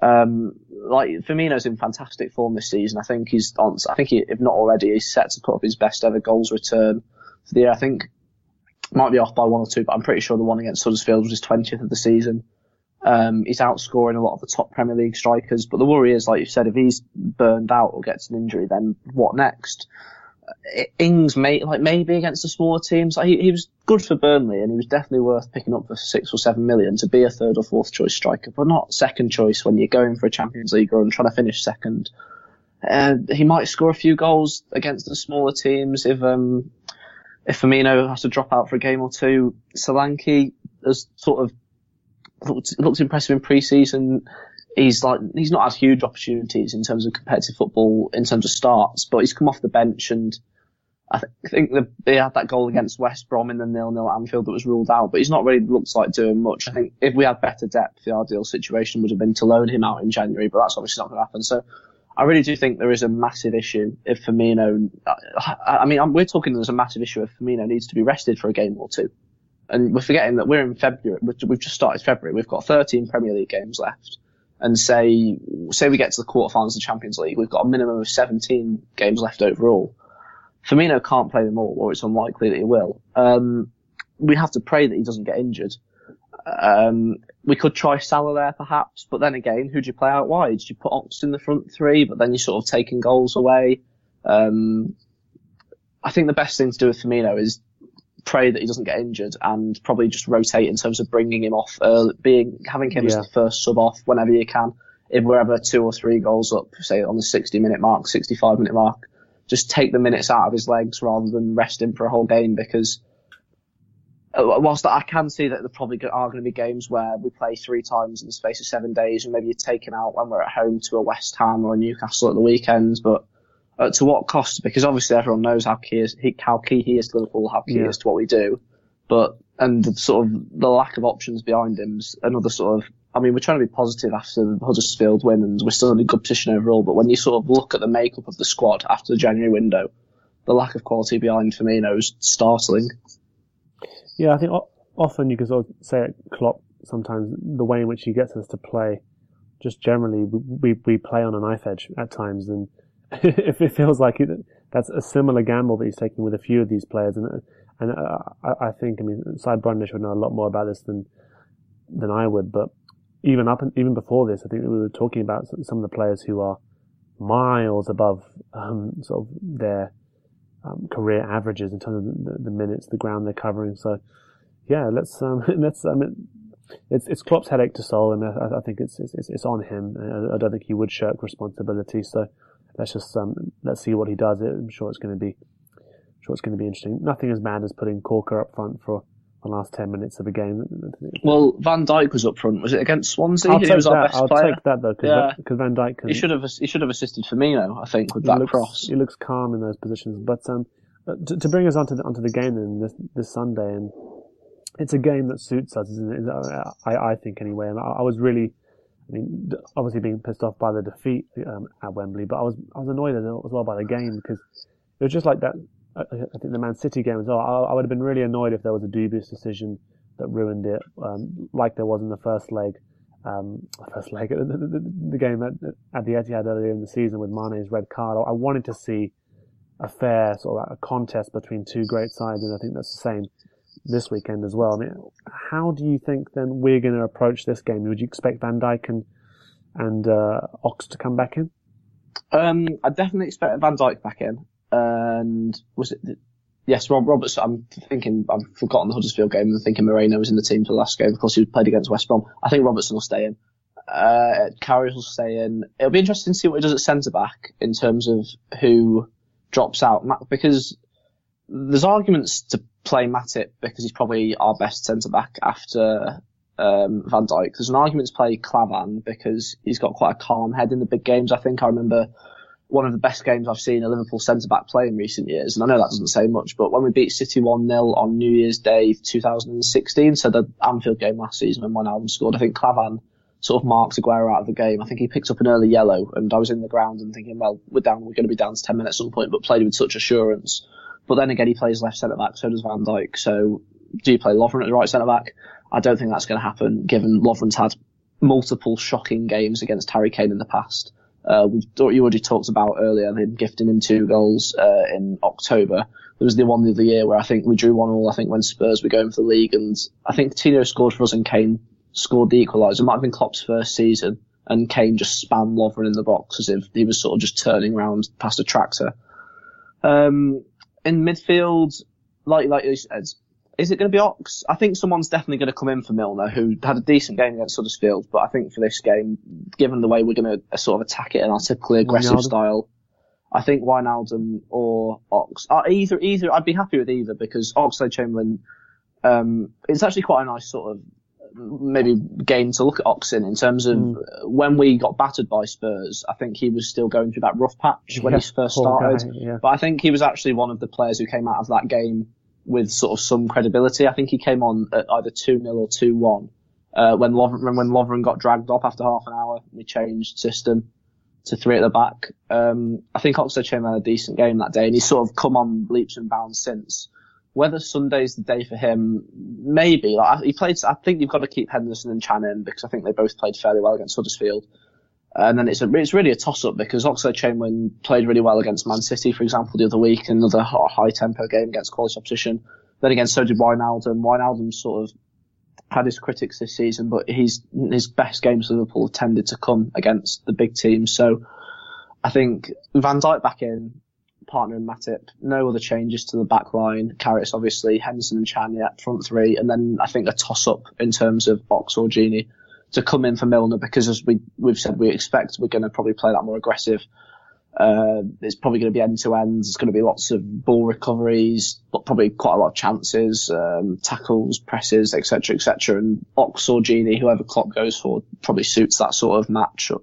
Um, like Firmino's in fantastic form this season. I think he's on. I think he, if not already, he's set to put up his best ever goals return for the year. I think might be off by one or two, but I'm pretty sure the one against Huddersfield was his 20th of the season. Um, he's outscoring a lot of the top Premier League strikers, but the worry is, like you said, if he's burned out or gets an injury, then what next? Ings, may, like maybe against the smaller teams. Like, he, he was good for Burnley, and he was definitely worth picking up for six or seven million to be a third or fourth choice striker, but not second choice when you're going for a Champions League run, trying to finish second. Uh, he might score a few goals against the smaller teams if um, if Firmino has to drop out for a game or two. Solanke has sort of looked, looked impressive in pre-season. He's like he's not had huge opportunities in terms of competitive football in terms of starts, but he's come off the bench and I th- think the, they had that goal against West Brom in the nil-nil Anfield that was ruled out, but he's not really looked like doing much. I think if we had better depth, the ideal situation would have been to loan him out in January, but that's obviously not going to happen. So I really do think there is a massive issue if Firmino. I, I mean, we're talking there's a massive issue if Firmino needs to be rested for a game or two, and we're forgetting that we're in February. We've just started February. We've got 13 Premier League games left, and say say we get to the quarterfinals of the Champions League, we've got a minimum of 17 games left overall. Firmino can't play them all, or it's unlikely that he will. Um, we have to pray that he doesn't get injured. Um, we could try Salah there perhaps, but then again, who do you play out wide? Do you put Ox in the front three, but then you're sort of taking goals away? Um, I think the best thing to do with Firmino is pray that he doesn't get injured and probably just rotate in terms of bringing him off, early, being having him yeah. as the first sub off whenever you can. If we're ever two or three goals up, say on the 60 minute mark, 65 minute mark, just take the minutes out of his legs rather than rest him for a whole game because uh, whilst I can see that there probably are going to be games where we play three times in the space of seven days, and maybe you take him out when we're at home to a West Ham or a Newcastle at the weekends, but uh, to what cost? Because obviously everyone knows how key is he, how key he is to Liverpool, how key yeah. he is to what we do, but and the sort of the lack of options behind him is another sort of. I mean, we're trying to be positive after the Huddersfield win, and we're still in a good position overall. But when you sort of look at the makeup of the squad after the January window, the lack of quality behind Firmino is startling. Yeah, I think often you can sort of say at Klopp sometimes the way in which he gets us to play, just generally we we play on a knife edge at times, and if it feels like it, that's a similar gamble that he's taking with a few of these players, and and uh, I, I think I mean Cy Brundish would know a lot more about this than than I would, but even up and even before this, I think we were talking about some of the players who are miles above um, sort of their um, career averages in terms of the, the, minutes, the ground they're covering. So, yeah, let's um, let's. I mean, it's it's Klopp's headache to solve, and I, I think it's, it's it's on him. I, don't think he would shirk responsibility. So, let's just um, let's see what he does. I'm sure it's going to be, I'm sure it's going to be interesting. Nothing as bad as putting Corker up front for the last 10 minutes of a game. Well, Van Dijk was up front. Was it against Swansea? I'll, take was that. I'll take that though, because yeah. Van Dijk can, he should have he should have assisted Firmino, I think, with that looks, cross. He looks calm in those positions. But um, uh, to, to, bring us onto the onto the game then this this Sunday, and it's a game that suits us, I I think anyway. And I, I, was really, I mean, obviously being pissed off by the defeat um, at Wembley, but I was I was annoyed as well by the game because it was just like that I, think the Man City game as well. I, I, would have been really annoyed if there was a dubious decision that ruined it, um, like there was in the first leg, um, first leg, the, the, the, game at, at the Etihad earlier in the season with Mane's red card. I wanted to see a fair sort of a contest between two great sides, and I think that's the same this weekend as well. I mean, how do you think then we're going to approach this game? Would you expect Van Dijk and and uh, Ox to come back in? Um, I definitely expect Van Dijk back in and was it? Yes, Rob Roberts. I'm thinking I've forgotten the Huddersfield game. I'm thinking Moreno was in the team for the last game. Of course, he played against West Brom. I think Robertson will stay in. Uh, Karius will stay in. It'll be interesting to see what he does at centre back in terms of who drops out because there's arguments to play Matip because he's probably our best centre back after um, Van Dijk. There's an argument to play Klavan because he's got quite a calm head in the big games. I think I remember one of the best games I've seen a Liverpool centre back play in recent years. And I know that doesn't say much, but when we beat City 1 0 on New Year's Day 2016, so the Anfield game last season when one Wijnaldum scored, I think Klavan sort of marks Aguero out of the game. I think he picked up an early yellow, and I was in the ground and thinking, well, we're down, we're going to be down to 10 minutes at some point, but played with such assurance. But then again, he plays left centre back, so does Van Dijk. So do you play Lovren at the right centre back? I don't think that's going to happen, given Lovren's had multiple shocking games against Harry Kane in the past. Uh, we you already talked about earlier him gifting him two goals uh, in October. There was the one the other year where I think we drew one all. I think when Spurs were going for the league, and I think Tino scored for us and Kane scored the equaliser. It might have been Klopp's first season, and Kane just spammed Lovren in the box as if he was sort of just turning around past a tractor. Um, in midfield, like like you said, is it going to be Ox? I think someone's definitely going to come in for Milner, who had a decent game against Huddersfield. But I think for this game, given the way we're going to uh, sort of attack it in our typically aggressive Wijnaldum. style, I think Wijnaldum or Ox. Uh, either, either. I'd be happy with either because Oxlade-Chamberlain. Um, it's actually quite a nice sort of maybe game to look at Oxen in terms of mm. when we got battered by Spurs. I think he was still going through that rough patch when yeah, he first started. Guy, yeah. But I think he was actually one of the players who came out of that game with sort of some credibility. I think he came on at either 2-0 or 2-1. Uh, when Lovren, when Lovren got dragged off after half an hour, we changed system to three at the back. Um, I think Oxlade-Chamberlain had a decent game that day and he's sort of come on leaps and bounds since. Whether Sunday's the day for him, maybe. Like he played. I think you've got to keep Henderson and Can in because I think they both played fairly well against Huddersfield. And then it's a, it's really a toss up because Oxlade-Chamberlain played really well against Man City, for example, the other week, another high tempo game against quality opposition. Then again, so did Wijnaldum. Wijnaldum sort of had his critics this season, but he's, his best games for Liverpool tended to come against the big teams. So I think Van Dijk back in, partner in Matip. No other changes to the back line. Karius, obviously, Henderson and Chania at front three. And then I think a toss up in terms of Ox or Gini to come in for Milner because as we, we've said, we expect we're going to probably play that more aggressive. Uh, it's probably going to be end to end. There's going to be lots of ball recoveries, but probably quite a lot of chances, um, tackles, presses, etc., etc. And Ox or Gini, whoever Klopp goes for, probably suits that sort of matchup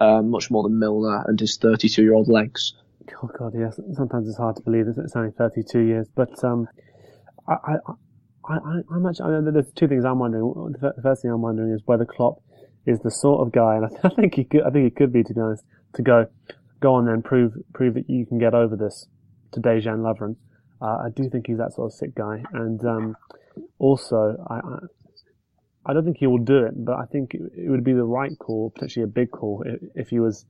uh, much more than Milner and his 32 year old legs. Oh God, yes. Sometimes it's hard to believe that it's only 32 years, but um, I, I, I, I'm actually. I, there's two things I'm wondering. The first thing I'm wondering is whether Klopp is the sort of guy, and I, think he could. I think he could be, to be honest, to go, go on then prove prove that you can get over this to Dejan Lovren. Uh, I do think he's that sort of sick guy, and um, also I, I, I don't think he will do it, but I think it, would be the right call, potentially a big call, if he was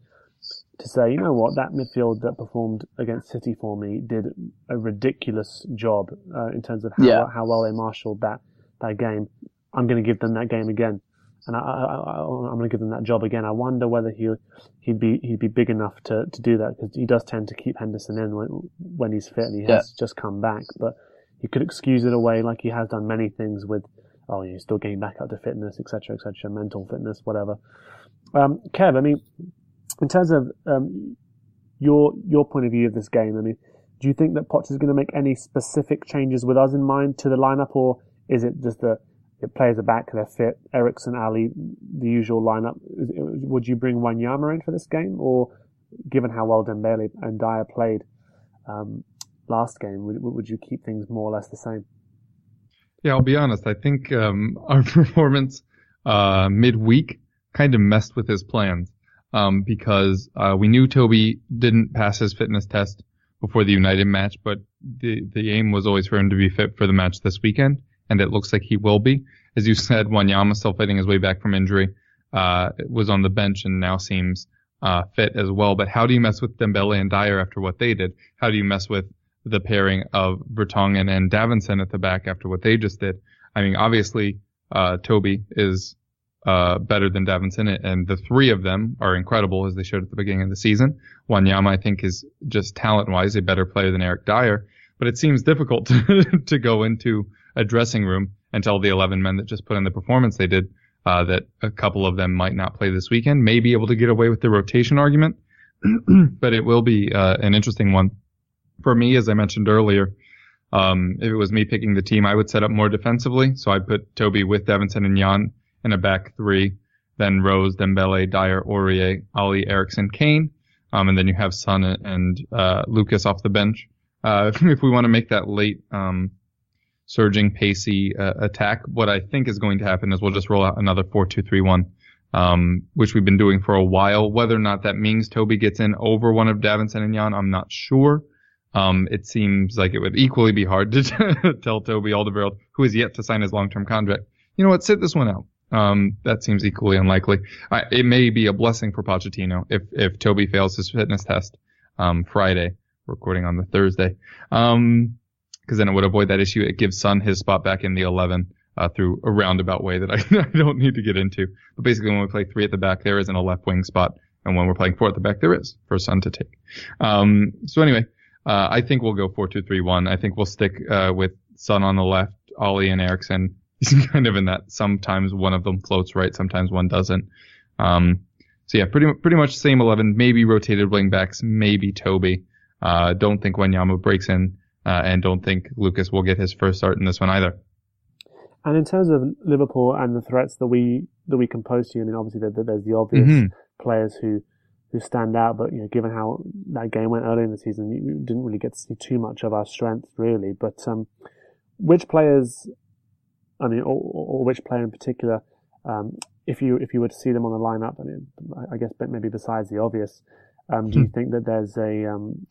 to say, you know what, that midfield that performed against City for me did a ridiculous job uh, in terms of how, yeah. how well they marshalled that that game. I'm going to give them that game again, and I, am going to give them that job again. I wonder whether he he'd be he'd be big enough to, to do that because he does tend to keep Henderson in when when he's fit and he has yeah. just come back, but he could excuse it away like he has done many things with. Oh, you're still getting back up to fitness, etc., etc., mental fitness, whatever. Um, Kev, I mean, in terms of um, your your point of view of this game, I mean, do you think that Poch is going to make any specific changes with us in mind to the lineup, or is it just the it players are back, they're fit, Eriksen, Alli, the usual lineup? Would you bring Wanyama in for this game, or given how well Dembele and Dier played um, last game, would, would you keep things more or less the same? Yeah, I'll be honest. I think um, our performance uh, midweek kind of messed with his plans um, because uh, we knew Toby didn't pass his fitness test before the United match, but the the aim was always for him to be fit for the match this weekend, and it looks like he will be. As you said, Wanyama still fighting his way back from injury, uh, was on the bench and now seems uh, fit as well. But how do you mess with Dembele and Dier after what they did? How do you mess with the pairing of Vertonghen and Davinson at the back after what they just did? I mean, obviously, uh, Toby is uh, better than Davinson, and the three of them are incredible as they showed at the beginning of the season. Wanyama, I think, is just talent-wise a better player than Eric Dier, but it seems difficult to, to go into a dressing room and tell the 11 men that just put in the performance they did uh, that a couple of them might not play this weekend. May be able to get away with the rotation argument, but it will be uh, an interesting one for me, as I mentioned earlier. Um, if it was me picking the team, I would set up more defensively. So I'd put Toby with Davinson and Jan in a back three. Then Rose, Dembele, Dier, Aurier, Alli, Eriksen, Kane. Um, and then you have Son and uh, Lucas off the bench. Uh, if we want to make that late um, surging, pacey uh, attack, what I think is going to happen is we'll just roll out another four-two-three-one, um, which we've been doing for a while. Whether or not that means Toby gets in over one of Davinson and Jan, I'm not sure. Um, it seems like it would equally be hard to tell Toby Alderweireld, who is yet to sign his long-term contract, you know what, sit this one out. Um, that seems equally unlikely. I, it may be a blessing for Pochettino if if Toby fails his fitness test um, Friday, recording on the Thursday, because um, then it would avoid that issue. It gives Son his spot back in the 11 uh, through a roundabout way that I, I don't need to get into. But basically, when we play three at the back, there isn't a left wing spot, and when we're playing four at the back, there is for Son to take. Um, so anyway, Uh, I think we'll go 4-2-3-1. I think we'll stick uh, with Son on the left, Alli and Eriksen. He's kind of in that. Sometimes one of them floats right, sometimes one doesn't. Um, so yeah, pretty pretty much same 11. Maybe rotated wing backs, maybe Toby. Uh, don't think Wanyama breaks in, uh, and don't think Lucas will get his first start in this one either. And in terms of Liverpool and the threats that we that we can pose to you, I mean, obviously there's the obvious mm-hmm. players who who stand out, but you know, given how that game went early in the season, you didn't really get to see too much of our strength, really. But um, which players, I mean, or, or, which player in particular, um, if you if you were to see them on the lineup, I mean, I guess maybe besides the obvious, um, do you hmm. think that there's a um,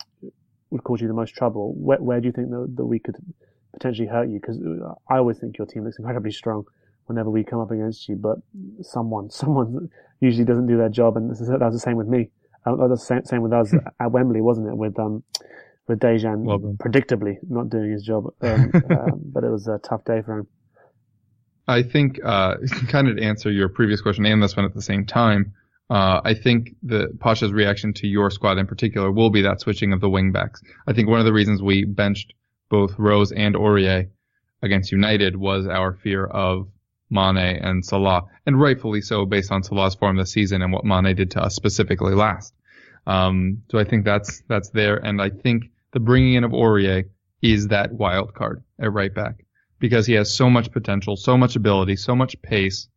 would cause you the most trouble? Where, where do you think that, that we could potentially hurt you? Because I always think your team looks incredibly strong whenever we come up against you, but someone, someone usually doesn't do their job, and that was the same with me. Uh, that was the same with us at Wembley, wasn't it? With um, with Dejan well predictably not doing his job, um, uh, but it was a tough day for him. I think, uh, kind of to answer your previous question and this one at the same time, uh, I think the Pasha's reaction to your squad in particular will be that switching of the wingbacks. I think one of the reasons we benched both Rose and Aurier against United was our fear of Mane and Salah, and rightfully so based on Salah's form this season and what Mane did to us specifically last. Um, so I think that's that's there, and I think the bringing in of Aurier is that wild card at right back because he has so much potential, so much ability, so much pace,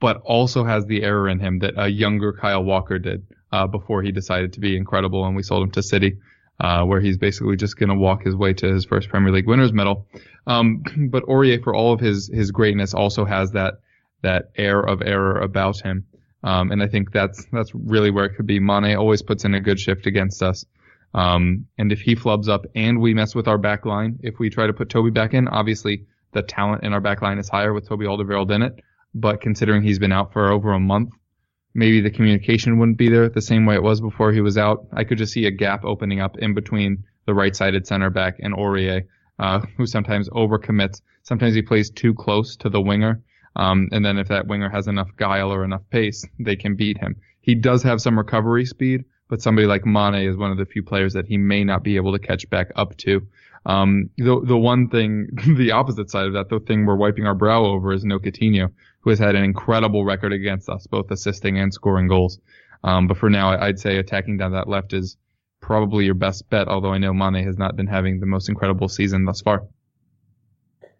but also has the error in him that a younger Kyle Walker did uh, before he decided to be incredible and we sold him to City, uh, where he's basically just going to walk his way to his first Premier League winners medal. Um, but Aurier, for all of his his greatness, also has that that air of error about him. Um, and I think that's that's really where it could be. Mane always puts in a good shift against us. Um, and if he flubs up and we mess with our back line, if we try to put Toby back in, obviously the talent in our back line is higher with Toby Alderweireld in it. But considering he's been out for over a month, maybe the communication wouldn't be there the same way it was before he was out. I could just see a gap opening up in between the right-sided center back and Aurier, uh, who sometimes overcommits. Sometimes he plays too close to the winger. Um, and then if that winger has enough guile or enough pace, they can beat him. He does have some recovery speed, but somebody like Mane is one of the few players that he may not be able to catch back up to. Um, the the one thing, the opposite side of that, the thing we're wiping our brow over is No Coutinho, who has had an incredible record against us, both assisting and scoring goals. Um, but for now, I'd say attacking down that left is probably your best bet. Although I know Mane has not been having the most incredible season thus far.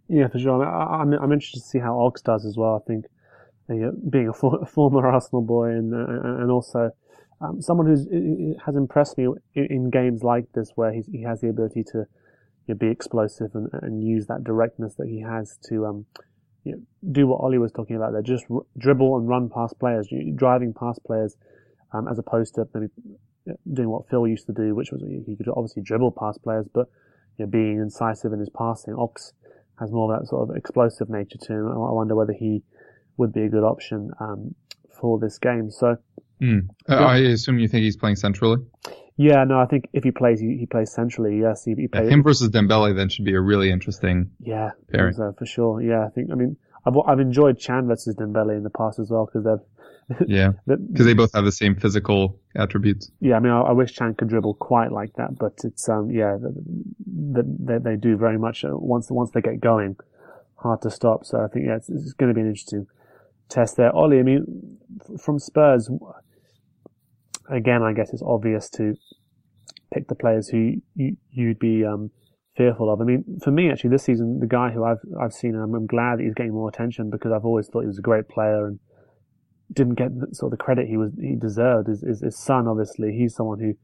Yeah, for sure. I, am I'm, I'm interested to see how Ox does as well. I think uh, being a, for, a former Arsenal boy and uh, and also um, someone who has impressed me in, games like this, where he has the ability to you know, be explosive and, and use that directness that he has to um, you know, do what Olli was talking about there, just r- dribble and run past players, driving past players, um, as opposed to maybe doing what Phil used to do, which was he could obviously dribble past players, but you know, being incisive in his passing. Ox has more of that sort of explosive nature to him. I wonder whether he would be a good option um, for this game. So Mm. Uh, I assume you think he's playing centrally. Yeah, no, I think if he plays, he, he plays centrally. Yes, he, he plays. Yeah, him versus Dembele then should be a really interesting. Yeah, pairing. So, for sure. Yeah, I think. I mean, I've I've enjoyed Can versus Dembele in the past as well because they've. yeah, because they both have the same physical attributes. Yeah, I mean, I, I, wish Can could dribble quite like that, but it's um, yeah, they, they, they do very much uh, once once they get going, hard to stop. So I think yeah, it's, it's going to be an interesting test there. Olli, I mean, from Spurs, again, I guess it's obvious to pick the players who you, would be um, fearful of. I mean, for me, actually, this season, the guy who I've I've seen, I'm, I'm, glad that he's getting more attention because I've always thought he was a great player and didn't get the, sort of the credit he was he deserved. Is, is his Son, obviously, he's someone who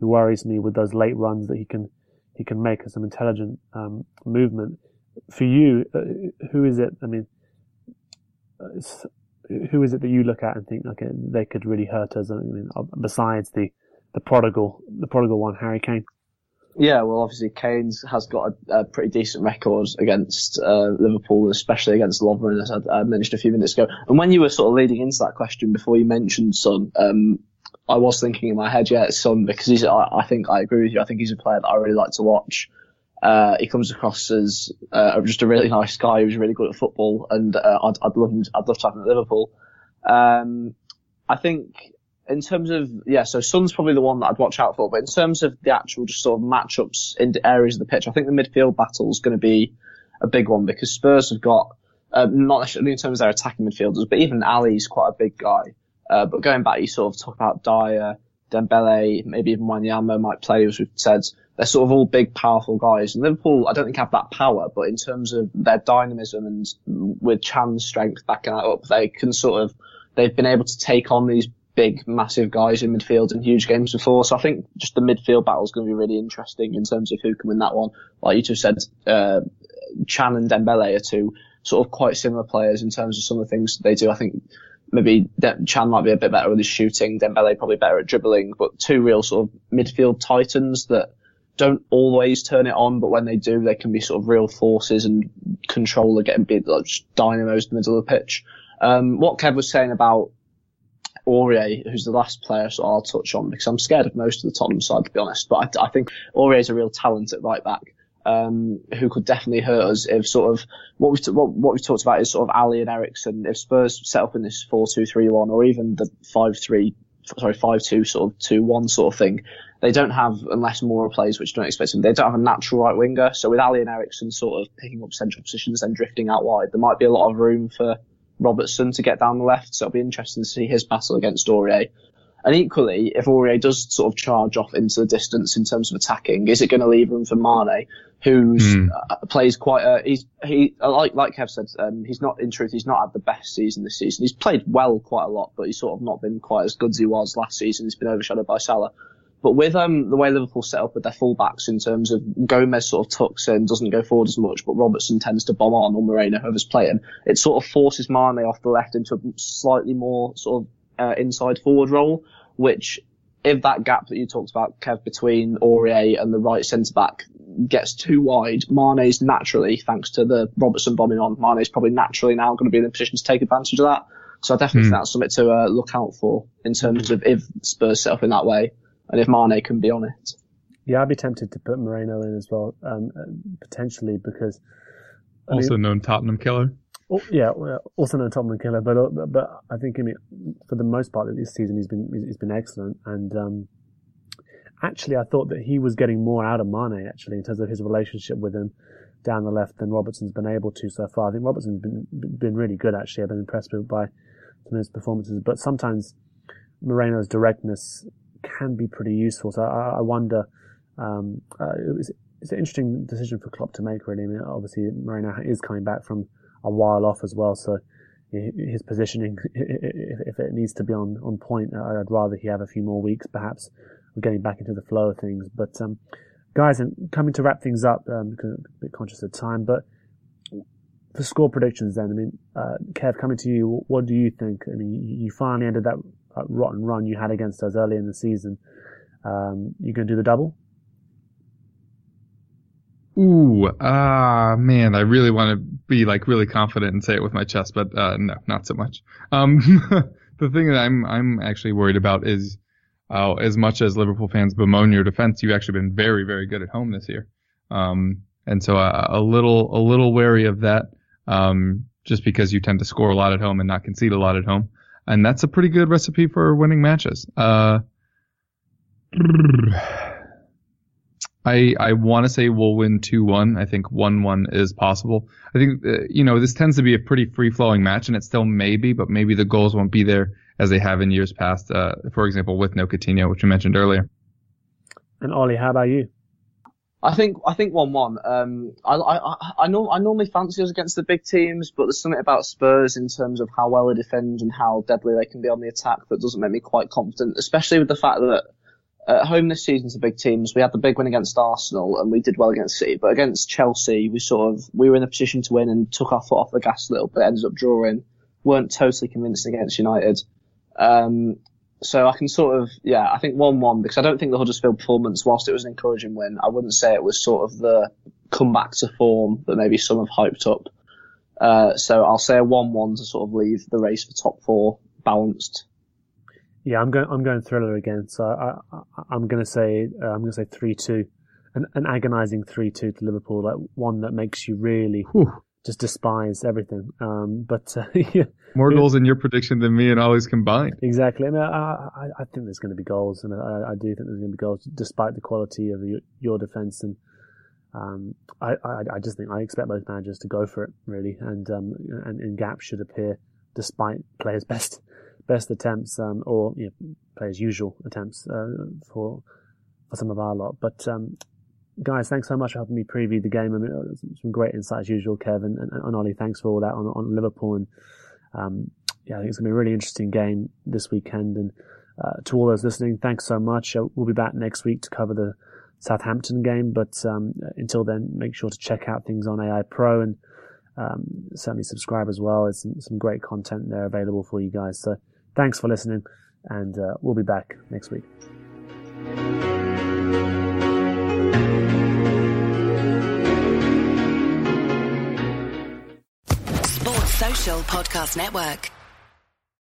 who worries me with those late runs that he can he can make and some intelligent um, movement. For you, uh, who is it? I mean, who is it that you look at and think, okay, they could really hurt us? I mean, uh, besides the, the prodigal, the prodigal one, Harry Kane. Yeah, well, obviously Kane's has got a, a pretty decent record against uh, Liverpool, especially against Lovren, as I, I, mentioned a few minutes ago. And when you were sort of leading into that question before you mentioned Son, um, I was thinking in my head, yeah, it's Son because he's. I, I, think I agree with you. I think he's a player that I really like to watch. Uh, he comes across as uh, just a really nice guy who's really good at football, and uh, I'd, I'd love him. I'd love to have him at Liverpool. Um, I think in terms of yeah, so Son's probably the one that I'd watch out for. But in terms of the actual just sort of matchups in areas of the pitch, I think the midfield battle is going to be a big one because Spurs have got um, not necessarily in terms of their attacking midfielders, but even Alli's quite a big guy. Uh, but going back, you sort of talk about Dier, Dembele, maybe even Wanyama might play, as we've said. They're sort of all big, powerful guys. And Liverpool, I don't think have that power, but in terms of their dynamism and with Can's strength backing that up, they can sort of, they've been able to take on these big, massive guys in midfield in huge games before. So I think just the midfield battle is going to be really interesting in terms of who can win that one. Like you just said, uh, Can and Dembele are two sort of quite similar players in terms of some of the things they do. I think maybe Can might be a bit better with his shooting, Dembele probably better at dribbling, but two real sort of midfield titans that don't always turn it on, but when they do, they can be sort of real forces and control the game, big like dynamos in the middle of the pitch. Um, what Kev was saying about Aurier, who's the last player so I'll touch on because I'm scared of most of the Tottenham side to be honest, but I, I think Aurier is a real talent at right back um, who could definitely hurt us if sort of what we've, t- what, what we've talked about is sort of Alli and Eriksen. If Spurs set up in this 4-2-3-1 or even the 5-3, sorry, 5-2 sort of 2-1 sort of thing, they don't have, unless Moura plays, which don't expect them, they don't have a natural right winger. So with Alli and Eriksen sort of picking up central positions, and drifting out wide, there might be a lot of room for Robertson to get down the left. So it'll be interesting to see his battle against Aurier. And equally, if Aurier does sort of charge off into the distance in terms of attacking, is it going to leave room for Mane, who mm. uh, plays quite a, he's, he, like, like Kev said, um, he's not, in truth, he's not had the best season this season. He's played well quite a lot, but he's sort of not been quite as good as he was last season. He's been overshadowed by Salah. But with um, the way Liverpool set up with their fullbacks in terms of Gomez sort of tucks in, doesn't go forward as much, but Robertson tends to bomb on or Moreno, whoever's playing, it sort of forces Mane off the left into a slightly more sort of uh, inside forward role, which if that gap that you talked about, Kev, between Aurier and the right centre back gets too wide, Mane's naturally, thanks to the Robertson bombing on, Mane's probably naturally now going to be in a position to take advantage of that. So I definitely mm. think that's something to uh, look out for in terms of if Spurs set up in that way and if Mane can be on it. Yeah, I'd be tempted to put Moreno in as well, um, potentially because. I also mean, known Tottenham killer. Yeah, also known Tottenham killer, but uh, but I think I mean for the most part this season he's been he's been excellent, and um, actually I thought that he was getting more out of Mane actually in terms of his relationship with him down the left than Robertson's been able to so far. I think Robertson's been been really good actually. I've been impressed by some of his performances, but sometimes Moreno's directness can be pretty useful. So I, I wonder. Um, uh, it's, it's an interesting decision for Klopp to make. Really, I mean, obviously Moreno is coming back from a while off as well. So his positioning, if it needs to be on, on point, I'd rather he have a few more weeks, perhaps, of getting back into the flow of things. But, um, guys, and coming to wrap things up, um, a bit conscious of time, but for score predictions then, I mean, uh, Kev, coming to you, what do you think? I mean, you finally ended that rotten run you had against us early in the season. Um, you going to do the double? Ooh, ah, uh, man, I really want to be like really confident and say it with my chest, but uh, no, not so much. Um, the thing that I'm I'm actually worried about is, uh, as much as Liverpool fans bemoan your defense, you've actually been very very good at home this year, um, and so uh, a little a little wary of that, um, just because you tend to score a lot at home and not concede a lot at home, and that's a pretty good recipe for winning matches. Uh, I I want to say we'll win two one. I think one one is possible. I think uh, you know this tends to be a pretty free flowing match, and it still may be, but maybe the goals won't be there as they have in years past. Uh, for example, with no Coutinho, which you mentioned earlier. And Olli, how about you? I think I think one one. Um, I I I, know I normally fancy us against the big teams, but there's something about Spurs in terms of how well they defend and how deadly they can be on the attack that doesn't make me quite confident, especially with the fact that at home this season to big teams. We had the big win against Arsenal and we did well against City, but against Chelsea, we sort of, we were in a position to win and took our foot off the gas a little bit, ended up drawing, weren't totally convinced against United. Um, so I can sort of, yeah, I think 1-1 because I don't think the Huddersfield performance, whilst it was an encouraging win, I wouldn't say it was sort of the comeback to form that maybe some have hyped up. Uh, so I'll say a 1-1 to sort of leave the race for top four balanced. Yeah, I'm going. I'm going thriller again. So I, I am going to say uh, I'm going to say three two, an, an agonising three two to Liverpool, like one that makes you really Whew. just despise everything. Um, but uh, more goals in your prediction than me and Olli's combined. Exactly. I mean, I, I, I think there's going to be goals, and I, I, do think there's going to be goals, despite the quality of your, your defense. And um, I, I, just think I expect both managers to go for it really, and um, and, and gaps should appear despite players' best best attempts um, or you know, players' usual attempts uh, for for some of our lot. But um, guys, thanks so much for helping me preview the game. I mean, uh, some great insight as usual, Kevin and, and Olli. Thanks for all that on, on Liverpool. And um, yeah, I think it's going to be a really interesting game this weekend. And uh, to all those listening, thanks so much. Uh, we'll be back next week to cover the Southampton game. But um, until then, make sure to check out things on AI Pro and um, certainly subscribe as well. There's some, some, great content there available for you guys. So thanks for listening, and uh, we'll be back next week. Sports Social Podcast Network.